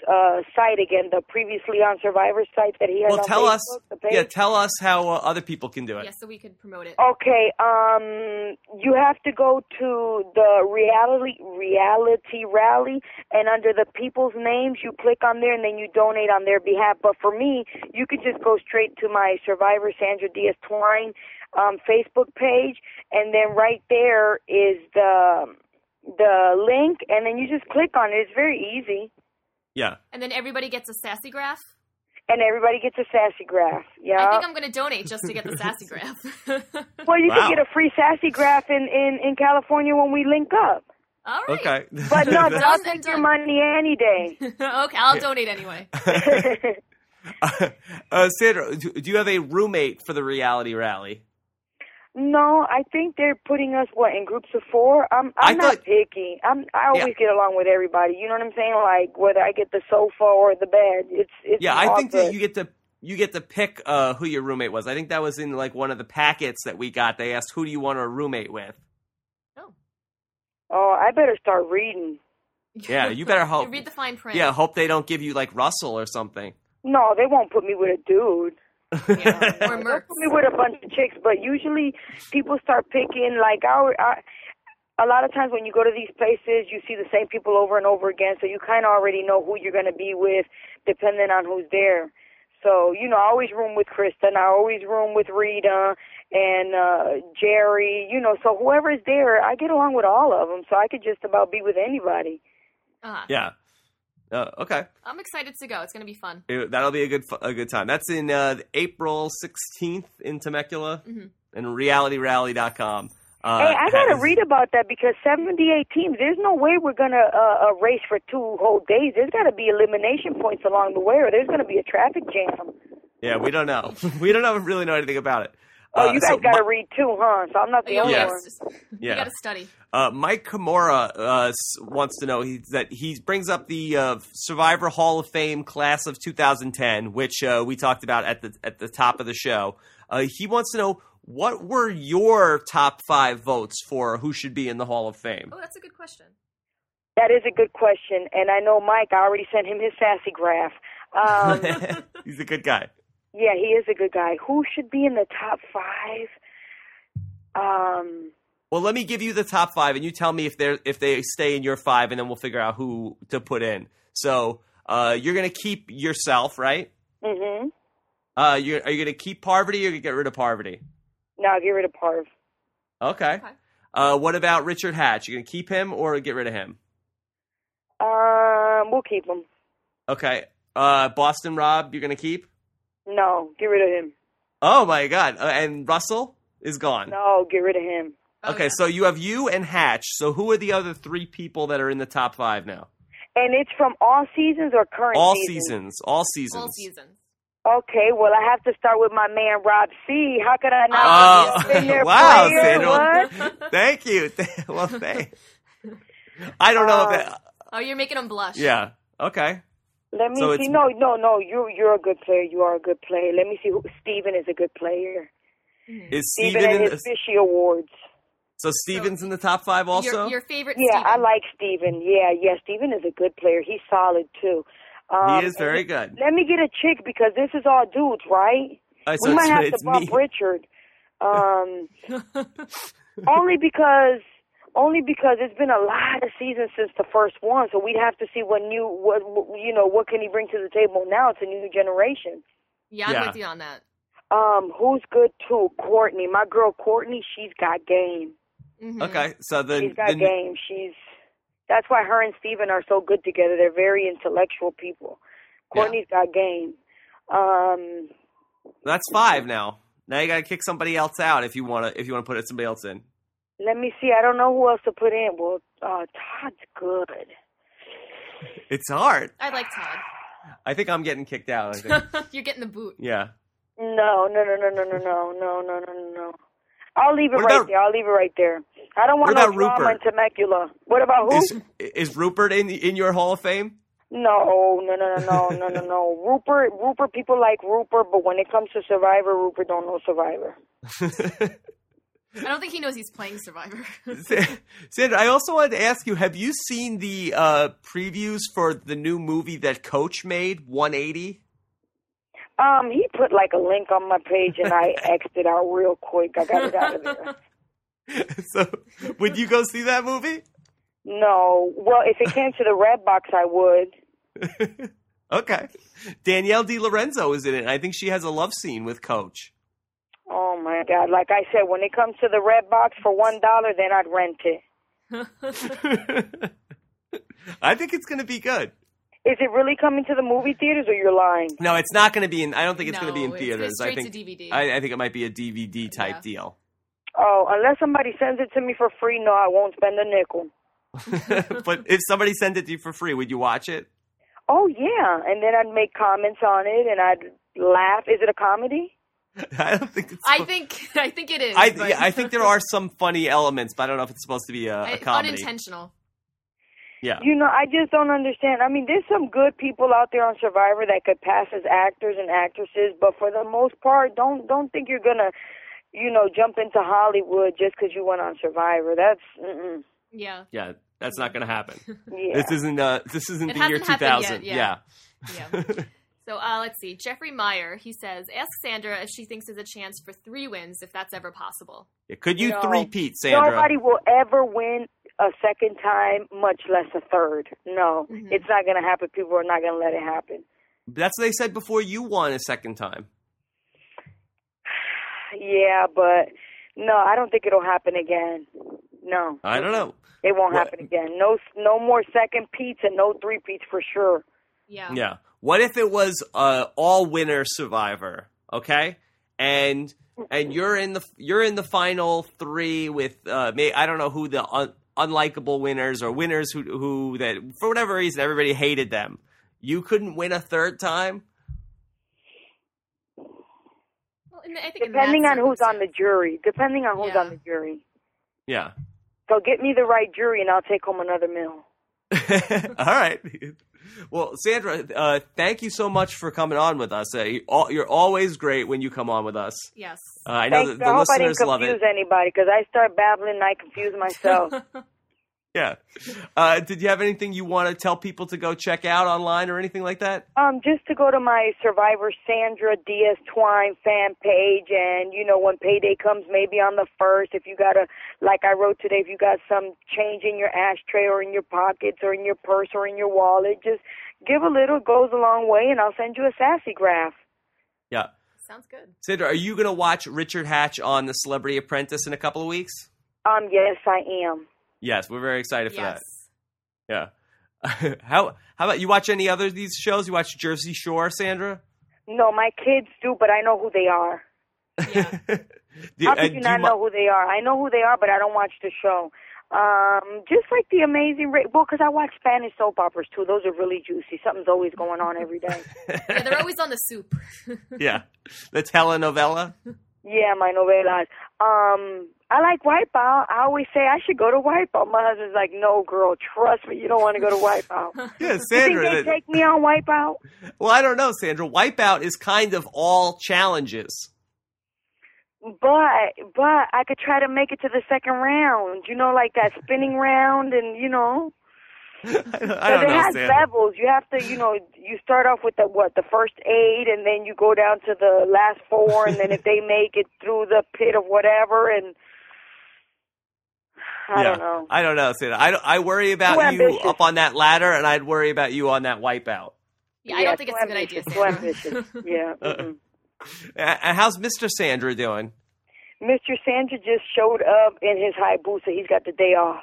uh site again, the previously on Survivor site that he has Well, on tell us. Facebook, the page. Yeah, tell us how uh, other people can do it. Yeah, so we could promote it. Okay, um, you have to go to the reality reality rally, and under the people's names, you click on there, and then you donate on their behalf. But for me, you could just go straight to my Survivor Sandra Diaz Twine um, Facebook page, and then right there is the the link, and then you just click on it. It's very easy, Yeah. And then everybody gets a sassy graph. and everybody gets a sassy graph. Yeah. I think I'm going to donate just to get the sassy graph. (laughs) well, you Wow. can get a free sassy graph in in in California when we link up. All right. Okay. But no, Done I'll and take your money any day. (laughs) okay, I'll donate anyway. (laughs) uh, Sandra, do do you have a roommate for the reality rally? No, I think they're putting us what in groups of four. I'm I'm I not thought- picky. I'm I always get along with everybody. You know what I'm saying? Like whether I get the sofa or the bed, it's it's Yeah, I think good. that you get to you get to pick uh, who your roommate was. I think that was in like one of the packets that we got. They asked who do you want a roommate with. Oh. Oh, I better start reading. Yeah, you better (laughs) hope. You read the fine print. Yeah, hope they don't give you like Russell or something. No, they won't put me with a dude. Yeah, or They'll me with a bunch of chicks, but usually people start picking like our. I, a lot of times when you go to these places, you see the same people over and over again, so you kind of already know who you're going to be with, depending on who's there. So you know, I always room with Kristen. I always room with Rita and uh Jerri. You know, so whoever's there, I get along with all of them. So I could just about be with anybody. Uh-huh. yeah. Uh, okay, I'm excited to go. It's going to be fun. It- that'll be a good a good time. That's in uh, April sixteenth in Temecula Mhm. and realityrally.com. Uh, hey, I gotta has- read about that because 78 teams. There's no way we're gonna uh, uh, race for two whole days. There's got to be elimination points along the way, or there's gonna be a traffic jam. Yeah, we don't know. (laughs) we don't know, really know anything about it. Oh, Uh, you guys so gotta Mi- read too, huh? So I'm not the only Yes. one. it's just- Yeah. You got to study. Uh, Mike Kimura uh, wants to know he, that he brings up the uh, Survivor Hall of Fame class of 2010, which uh, we talked about at the at the top of the show. Uh, he wants to know what were your top five votes for who should be in the Hall of Fame. Oh, that's a good question. That is a good question, and I know Mike. I already sent him his sassy graph. (laughs) Um, He's a good guy. Yeah, he is a good guy. Who should be in the top five? Um, Well, let me give you the top five, and you tell me if they if they stay in your five, and then we'll figure out who to put in. So uh, you're gonna keep yourself, right? Mm-hmm. Uh, you're, are you gonna keep Parvati, or you gonna get rid of Parvati? Now get rid of Parv. Okay. Okay. Uh, what about Richard Hatch? You gonna keep him or get rid of him? Um, we'll keep him. Okay. Uh, Boston Rob, you're gonna keep? No, get rid of him. Oh my God! Uh, and Russell is gone. No, get rid of him. Oh, okay, so you have you and Hatch. So who are the other three people that are in the top five now? And it's from all seasons or current All seasons? seasons. All seasons. All seasons. Okay, well, I have to start with my man Rob C. How could I not Oh, be a senior (laughs) wow. Sandra. What? (laughs) Thank you. (laughs) well, thank. I don't know if that. Oh, you're making him blush. Yeah. Okay. Let me So see. No, no, no. You, you're a good player. You are a good player. Let me see. Who, Stephen is a good player. Is Stephen Stephen and in? his fishy awards. So Stephen's in the top five also. Your, your favorite Yeah, Stephen. I like Stephen. Yeah, yeah. Stephen is a good player. He's solid too. Um, he is very good. Let me get a chick because this is all dudes, right? All right, so we might have to bump me. (laughs) Richard. Um, (laughs) only because only because it's been a lot of seasons since the first one, so we'd have to see what new what what- you know what can he bring to the table now. It's a new generation. yeah, I'm Yeah. with you on that. Um, who's good too? Courtney, my girl Courtney, she's got game. Mhm. Okay, so the She's got the, game. She's That's why her and Stephen are so good together. They're very intellectual people. Yeah. Courtney's got game. Um, That's five now. Now you got to kick somebody else out if you want to if you want to put somebody else in. Let me see. I don't know who else to put in. Well, uh, Todd's good. It's hard. I like Todd. I think I'm getting kicked out. I think. You're getting the boot. yeah. No, no, no, no, no, no, no, no, no, no, no. I'll leave it What right about- there. I'll leave it right there. I don't want What no about drama Rupert? in Temecula. What about who? Is is Rupert in in your Hall of Fame? No, no, no, no, no, no, no, no. Rupert, Rupert. People like Rupert, but when it comes to Survivor, Rupert don't know Survivor. I don't think he knows he's playing Survivor. (laughs) Sandra, I also wanted to ask you: Have you seen the uh, previews for the new movie that Coach made, 180? Um, he put like a link on my page, and I (laughs) xed it out real quick. I got it out of there. (laughs) so, would you go see that movie? No, well, if it came to the red box, I would. okay. Danielle DiLorenzo is in it. I think she has a love scene with Coach. Oh my God! Like I said, when it comes to the red box for one dollar, then I'd rent it. (laughs) I think it's going to be good. Is it really coming to the movie theaters, or you're lying? No, it's not going to be in. I don't think it's going to be in theaters. it's I straight think to DVD. I, I think it might be a DVD type Yeah. deal. Oh, unless somebody sends it to me for free, no, I won't spend a nickel. (laughs) but if somebody sent it to you for free, would you watch it? Oh yeah, and then I'd make comments on it, and I'd laugh. Is it a comedy? (laughs) I don't think it's. I think (laughs) I think it is. I, but- yeah, I think there are (laughs) some funny elements, but I don't know if it's supposed to be a, a I- comedy. unintentional. Yeah. You know, I just don't understand. I mean, there's some good people out there on Survivor that could pass as actors and actresses, but for the most part, don't don't think you're gonna, you know, jump into Hollywood just because you went on Survivor. That's mm-mm. Yeah, Yeah, that's not going to happen. yeah. This isn't. Uh, this isn't It the year hasn't two happened thousand. yet, yeah. yeah. So uh, let's see. Jeffrey Meyer, he says, ask Sandra if she thinks there's a chance for three wins, if that's ever possible. Could you No. three-peat, Sandra? Nobody will ever win a second time, much less a third. No, Mhm. it's not gonna happen. People are not gonna let it happen. That's what they said before you won a second time. (sighs) Yeah, but no, I don't think it'll happen again. No, I don't know. It won't What- happen again. No, no more second peats and no three peats for sure. Yeah. Yeah. What if it was uh, all winner Survivor? Okay, and and you're in the you're in the final three with uh, may, I don't know who the un, unlikable winners or winners who who that for whatever reason everybody hated them. You couldn't win a third time. Well, I think Depending on who's on the jury. Depending on who's Yeah. on the jury. Yeah. So get me the right jury and I'll take home another meal. (laughs) all right. Well, Sandra, uh, thank you so much for coming on with us. Uh, you, al- you're always great when you come on with us. Yes. Uh, I know Thanks. that I the hope I didn't listeners love confuse it. anybody because I start babbling and I confuse myself. (laughs) (laughs) Yeah. Uh, did you have anything you want to tell people to go check out online or anything like that? um, just to go to my Survivor Sandra Diaz Twine fan page, and you know when payday comes, maybe on the first, if you got a like I wrote today, if you got some change in your ashtray or in your pockets or in your purse or in your wallet, just give a little, goes a long way, and I'll send you a sassy graph. Yeah. Sounds good. Sandra, are you going to watch Richard Hatch on The Celebrity Apprentice in a couple of weeks? Um, yes, I am. Yes, we're very excited for Yes. that. Yeah. (laughs) how how about you watch any other of these shows? You watch Jersey Shore, Sandra? No, my kids do, but I know who they are. Yeah. (laughs) Do- How uh, could you do not mo- know who they are? I know who they are, but I don't watch the show. Um, just like the Amazing Race. Well, because I watch Spanish soap operas too. Those are really juicy. Something's always going on every day. (laughs) yeah, they're always on the soup. yeah, the telenovela. Yeah, my novelas. Um, I like Wipeout. I always say I should go to Wipeout. My husband's like, "No, girl, trust me, you don't want to go to Wipeout." (laughs) Yeah, you think Sandra. they that- take me on Wipeout? (laughs) well, I don't know, Sandra. Wipeout is kind of all challenges. But but I could try to make it to the second round. You know, like that spinning round, and you know. I don't, I Because don't it has levels. You have to, you know, you start off with the what, the first eight, and then you go down to the last four, and then if they (laughs) make it through the pit of whatever, and I yeah. don't know. I don't know, Sandra. I, I worry about Too you ambitious. up on that ladder, and I'd worry about you on that wipeout. Yeah, I don't think too it's a good idea. ambitious, Too ambitious. (laughs) Yeah. mm-mm. (laughs) A- And how's Mr. Sandra doing? Mr. Sandra just showed up in his Hayabusa. He's got the day off.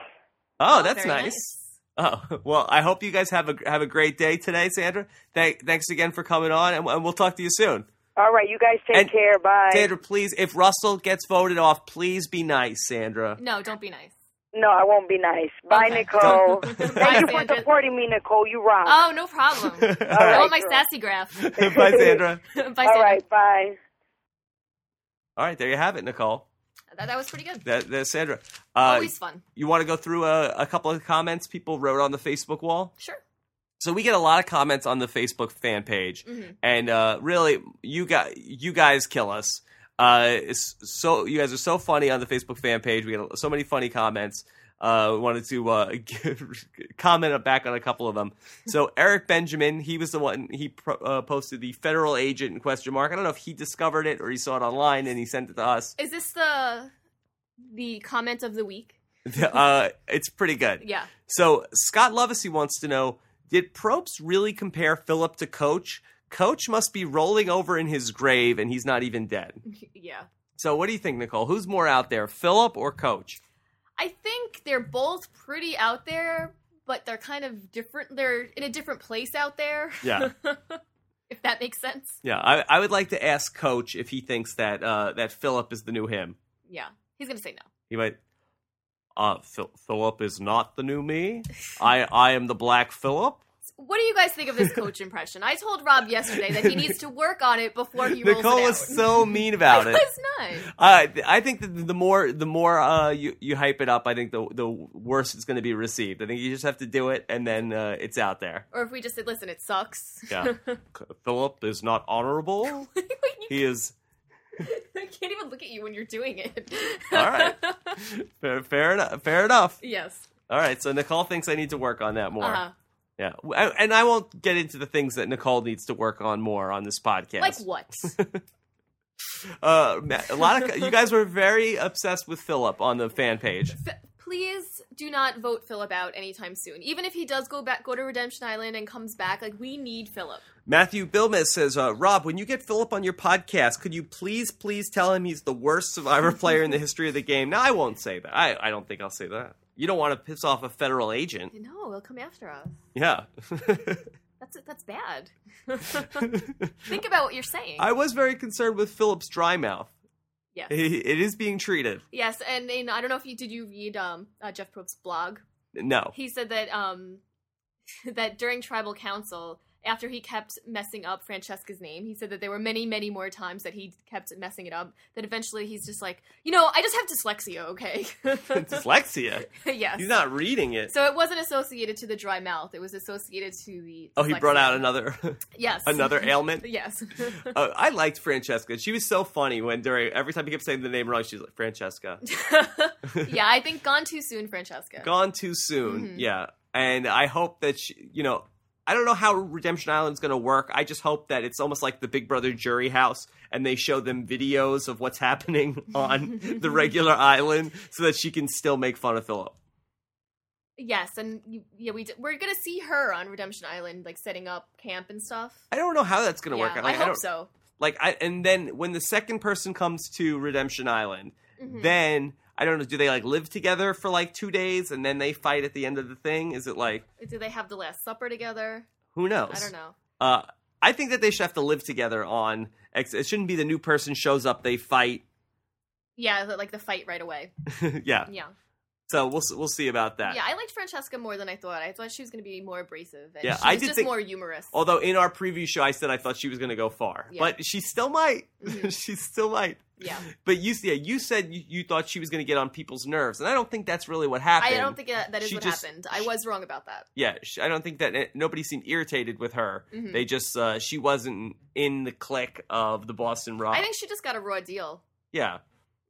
Oh, oh that's Very nice. Oh (laughs) well, I hope you guys have a have a great day today, Sandra. Thank, thanks again for coming on, and, and we'll talk to you soon. All right, you guys take And- care. Bye. Sandra, please, if Russell gets voted off, please be nice, Sandra. No, don't be nice. No, I won't be nice. Bye, Okay. Nicole. (laughs) Bye, Thank you for Sandra. supporting me, Nicole. You rock. Oh, no problem. (laughs) I want my girl. sassy graph. Bye, Sandra. Bye, All Sandra. right, bye. All right, there you have it, Nicole. That, that was pretty good. That, that's Sandra. Uh, Always fun. you want to go through a, a couple of comments people wrote on the Facebook wall? Sure. So we get a lot of comments on the Facebook fan page, Mhm. and uh, really, you guys, you guys kill us. Uh, it's so you guys are so funny on the Facebook fan page. We get so many funny comments. Uh, wanted to uh, (laughs) comment back on a couple of them. So Eric Benjamin, he was the one he pro- uh, posted the federal agent in question mark. I don't know if he discovered it or he saw it online and he sent it to us. Is this the the comment of the week? (laughs) uh, it's pretty good. Yeah. So Scott Lovesey wants to know: Did Probst really compare Phillip to Coach? Coach must be rolling over in his grave, and he's not even dead. (laughs) Yeah. So, what do you think, Nicole? Who's more out there, Phillip or Coach? I think they're both pretty out there, but they're kind of different. They're in a different place out there. Yeah. (laughs) if that makes sense. Yeah, I, I would like to ask Coach if he thinks that uh, that Phillip is the new him. Yeah. He's going to say no. He might. Uh, Phil- Phillip is not the new me. I I am the Black Phillip. What do you guys think of this coach impression? I told Rob yesterday that he needs to work on it before he rolls Nicole it out. was so mean about it. (laughs) was not. Uh, I think that the more the more uh, you you hype it up, I think the the worse it's going to be received. I think you just have to do it, and then uh, it's out there. Or if we just said, listen, it sucks. Yeah, (laughs) Phillip is not honorable. (laughs) He is I can't even look at you when you're doing it. all right. Fair, fair enough. Fair enough. yes. All right. So Nicole thinks I need to work on that more. Uh-huh. Yeah, and I won't get into the things that Nicole needs to work on more on this podcast. Like what? (laughs) uh, a lot of you guys were very obsessed with Phillip on the fan page. F- please do not vote Phillip out anytime soon. Even if he does go back, go to Redemption Island and comes back, like we need Phillip. Matthew Bilmes says, uh, Rob, when you get Phillip on your podcast, could you please, please tell him he's the worst survivor (laughs) player in the history of the game? Now I won't say that. I, I don't think I'll say that. You don't want to piss off a federal agent. No, he'll come after us. Yeah. (laughs) That's that's bad. (laughs) Think about what you're saying. I was very concerned with Phillip's dry mouth. yes. It is being treated. Yes, and, and I don't know if you did you read um uh, Jeff Probst's blog. No. He said that um (laughs) that during tribal council, after he kept messing up Francesca's name, he said that there were many, many more times that he kept messing it up. That eventually he's just like, you know, I just have dyslexia, okay? (laughs) Dyslexia. (laughs) yes. He's not reading it. So it wasn't associated to the dry mouth. It was associated to the. Oh, he brought out another (laughs) Yes. another ailment. yes. Uh, I liked Francesca. She was so funny when during every time he kept saying the name wrong, she's like Francesca. yeah, I think gone too soon, Francesca. Gone too soon. Mhm. Yeah, and I hope that she, you know, I don't know how Redemption Island's going to work. I just hope that it's almost like the Big Brother jury house, and they show them videos of what's (laughs) happening on (laughs) the regular island, so that she can still make fun of Phillip. Yes, and yeah, we d- we're gonna see her on Redemption Island, like setting up camp and stuff. I don't know how that's going to yeah, work. I Like, hope don't, so. Like, I and then when the second person comes to Redemption Island, Mhm. then I don't know. Do they like live together for like two days and then they fight at the end of the thing? Is it like Do they have the Last Supper together? who knows? I don't know. Uh, I think that they should have to live together on. It shouldn't be the new person shows up, they fight. Yeah, like the fight right away. (laughs) yeah. Yeah, So we'll we'll see about that. yeah. I liked Francesca more than I thought. I thought she was gonna be more abrasive. And Yeah, she I did just think- more humorous. Although in our preview show, I said I thought she was going to go far, Yeah. but she still might. Mhm. (laughs) she still might. Yeah, (laughs) But you, yeah, you said you, you thought she was going to get on people's nerves, and I don't think that's really what happened. I don't think that, that is She what just- happened. I was wrong about that. Yeah, sh I don't think that it, nobody seemed irritated with her. Mhm. They just uh, she wasn't in the clique of the Boston Rob. I think she just got a raw deal. yeah,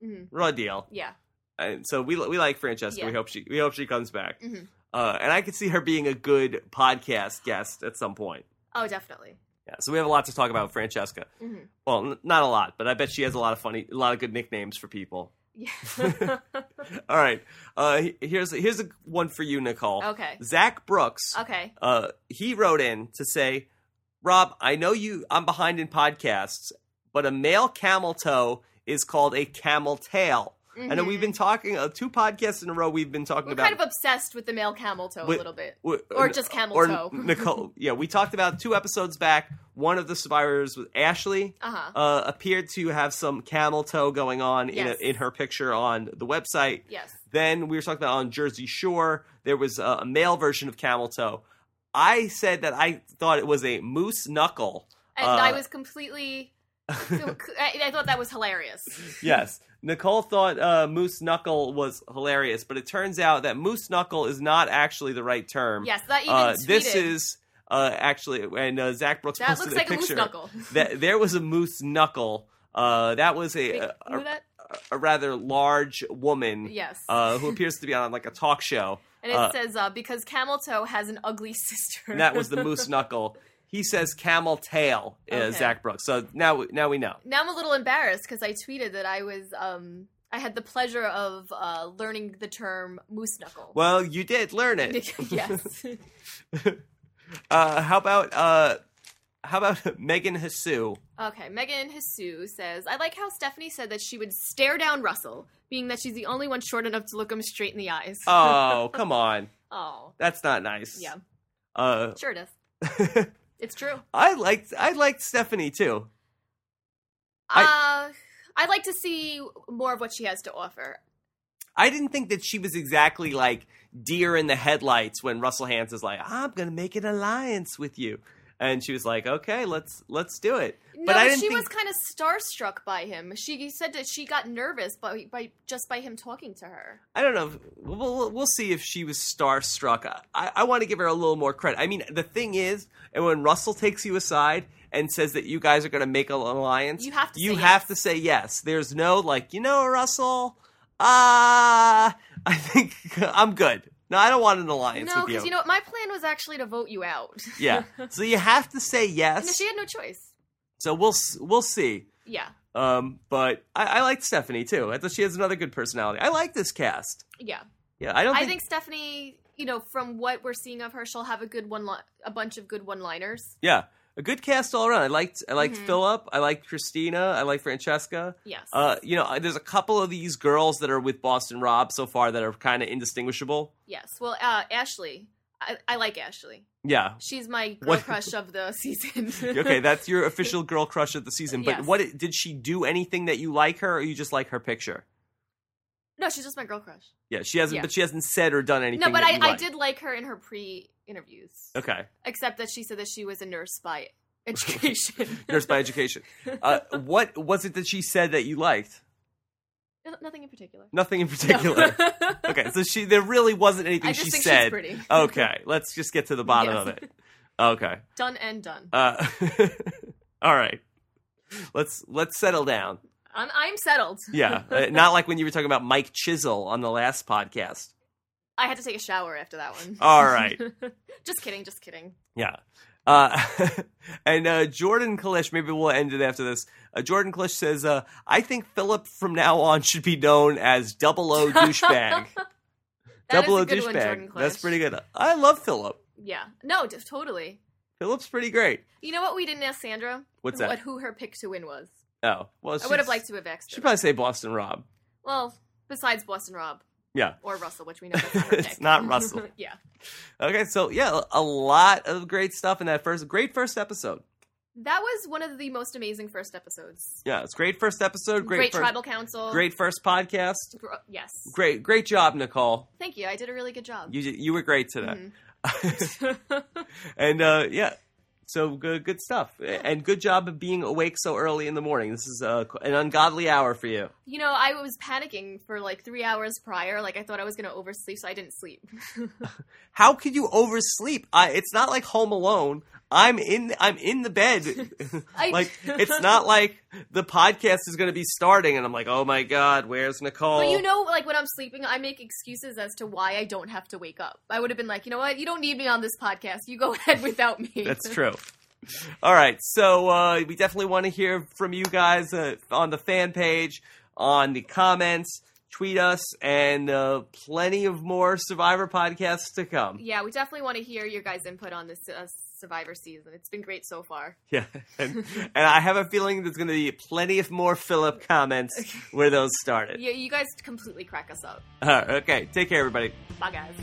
hmm raw deal. Yeah, And so we we like Francesca. Yeah. We hope she we hope she comes back. Mhm. Uh, and I could see her being a good podcast guest at some point. oh, definitely. Yeah, so we have a lot to talk about Francesca. Mhm. Well, n- not a lot, but I bet she has a lot of funny, a lot of good nicknames for people. Yeah. (laughs) All right, uh, here's here's a one for you, Nicole. okay. Zach Brooks. Okay. uh, he wrote in to say, Rob, I know you, I'm behind in podcasts, but a male camel toe is called a camel tail. I know we've been talking uh, two podcasts in a row. We've been talking Mm-hmm. We're about kind of obsessed with the male camel toe With- a little bit. or uh, just camel or toe. (laughs) Nicole. Yeah, we talked about two episodes back. One of the survivors Ashley Uh-huh. uh, appeared to have some camel toe going on Yes. in, a, in her picture on the website. Yes. Then we were talking about on Jersey Shore, there was a, a male version of camel toe. I said that I thought it was a moose knuckle. And Uh, I was completely. I, I thought that was hilarious. (laughs) yes. Nicole thought uh, moose knuckle was hilarious, but it turns out that moose knuckle is not actually the right term. Yes, that even Uh, this is uh, actually, and uh, Zach Brooks That posted looks like a moose picture. knuckle. (laughs) that there was a moose knuckle. Uh, that was a, Wait, a, a, a rather large woman. Yes. Uh, who appears to be on like a talk show. (laughs) And it uh, says uh, because camel toe has an ugly sister. That was the moose knuckle. He says camel tail, uh, Okay. Zach Brooks. So now, now we know. now I'm a little embarrassed because I tweeted that I was um I had the pleasure of uh, learning the term moose knuckle. Well, you did learn it. (laughs) yes. (laughs) Uh, how about uh, how about (laughs) Megan Hasu? Okay, Megan Hisu says, I like how Stephanie said that she would stare down Russell, being that she's the only one short enough to look him straight in the eyes. Oh, come on, Oh, that's not nice. yeah, Uh, sure it is. It's true. I liked I liked Stephanie too. uh, I'd like to see more of what she has to offer. I didn't think that she was exactly like deer in the headlights when Russell Hantz is like, "I'm gonna make an alliance with you," and she was like, "Okay, let's let's do it." No, but I didn't she think was kind of starstruck by him. She said that she got nervous by, by just by him talking to her. I don't know. We'll, we'll, see if she was starstruck. I, I want to give her a little more credit. I mean, the thing is, and when Russell takes you aside and says that you guys are going to make an alliance, You have to you say have yes. to say yes. There's no like, you know, Russell. Ah, (laughs) I think I'm good. No, I don't want an alliance No, with because you. you know what? My plan was actually to vote you out. yeah. (laughs) So you have to say no, yes. she had no choice. So we'll s- we'll see. Yeah, Um, but I, I like Stephanie too. I thought she has another good personality. I like this cast. yeah. Yeah, I don't I think, think Stephanie, you know, from what we're seeing of her, she'll have a good one, li- a bunch of good one-liners. Yeah, a good cast all around. I liked I liked Mhm. Phillip. I liked Kristina. I like Francesca. Yes. Uh, you know, there's a couple of these girls that are with Boston Rob so far that are kind of indistinguishable. yes. Well, uh, Ashley, I, I like Ashley. Yeah. She's my (laughs) girl What- crush of the season. (laughs) Okay, that's your (laughs) official girl crush of the season. But Yes. what did she do anything that you like her, or you just like her picture? No, she's just my girl crush. Yeah, she hasn't. Yeah. But she hasn't said or done anything. No, but that I, you I like. did like her in her pre-interviews. Okay, Except that she said that she was a nurse by (laughs) education. nurse by education. Uh, (laughs) what was it that she said that you liked? No- Nothing in particular. Nothing in particular. (laughs) okay, so she there really wasn't anything I just she think said. she's pretty. okay, let's just get to the bottom Yes. of it. Okay. Done and done. Uh, all right. Let's let's settle down. I'm, I'm settled. Yeah, (laughs) uh, not like when you were talking about Mike Chiesl on the last podcast. I had to take a shower after that one. All right. (laughs) just kidding, just kidding. Yeah. Uh, (laughs) and uh, Jordan Kalish, maybe we'll end it after this. Uh, Jordan Kalish says, uh, "I think Phillip from now on should be known as Double O douchebag. Double O good one, Jordan douchebag. That's pretty good. I love Phillip. Yeah. No, just totally. Phillip's pretty great. You know what we didn't ask Sandra? What's that? What who her pick to win was. Oh, well, I would have liked to have asked She'd probably say Boston Rob. Well, besides Boston Rob Yeah. or Russell, which we know (laughs) that's not her It's not Russell. (laughs) yeah. Okay, so yeah, a lot of great stuff in that first, great first episode. That was one of the most amazing first episodes. Yeah, it's great first episode. Great, Great, first, tribal council. great first podcast. Gr- yes. Great, great job, Nicole. Thank you. I did a really good job. You you were great today. Mhm. (laughs) and uh, yeah, so good good stuff. And good job of being awake so early in the morning. This is uh, an ungodly hour for you. you know, I was panicking for like three hours prior. Like I thought I was going to oversleep, so I didn't sleep. (laughs) How could you oversleep? I, it's not like Home Alone. I'm in. I'm in the bed. (laughs) I- like it's not like the podcast is going to be starting, and I'm like, oh my god, where's Nicole? But you know, like when I'm sleeping, I make excuses as to why I don't have to wake up. I would have been like, you know what, you don't need me on this podcast. You go (laughs) ahead without me. That's true. All right, so uh, we definitely want to hear from you guys uh, on the fan page, on the comments, tweet us, and uh, plenty of more Survivor podcasts to come. yeah, we definitely want to hear your guys' input on this uh, Survivor season. It's been great so far. (laughs) Yeah, and, and I have a feeling there's going to be plenty of more Phillip comments (laughs) where those started. Yeah, you guys completely crack us up. Uh, okay, take care, everybody. Bye, guys.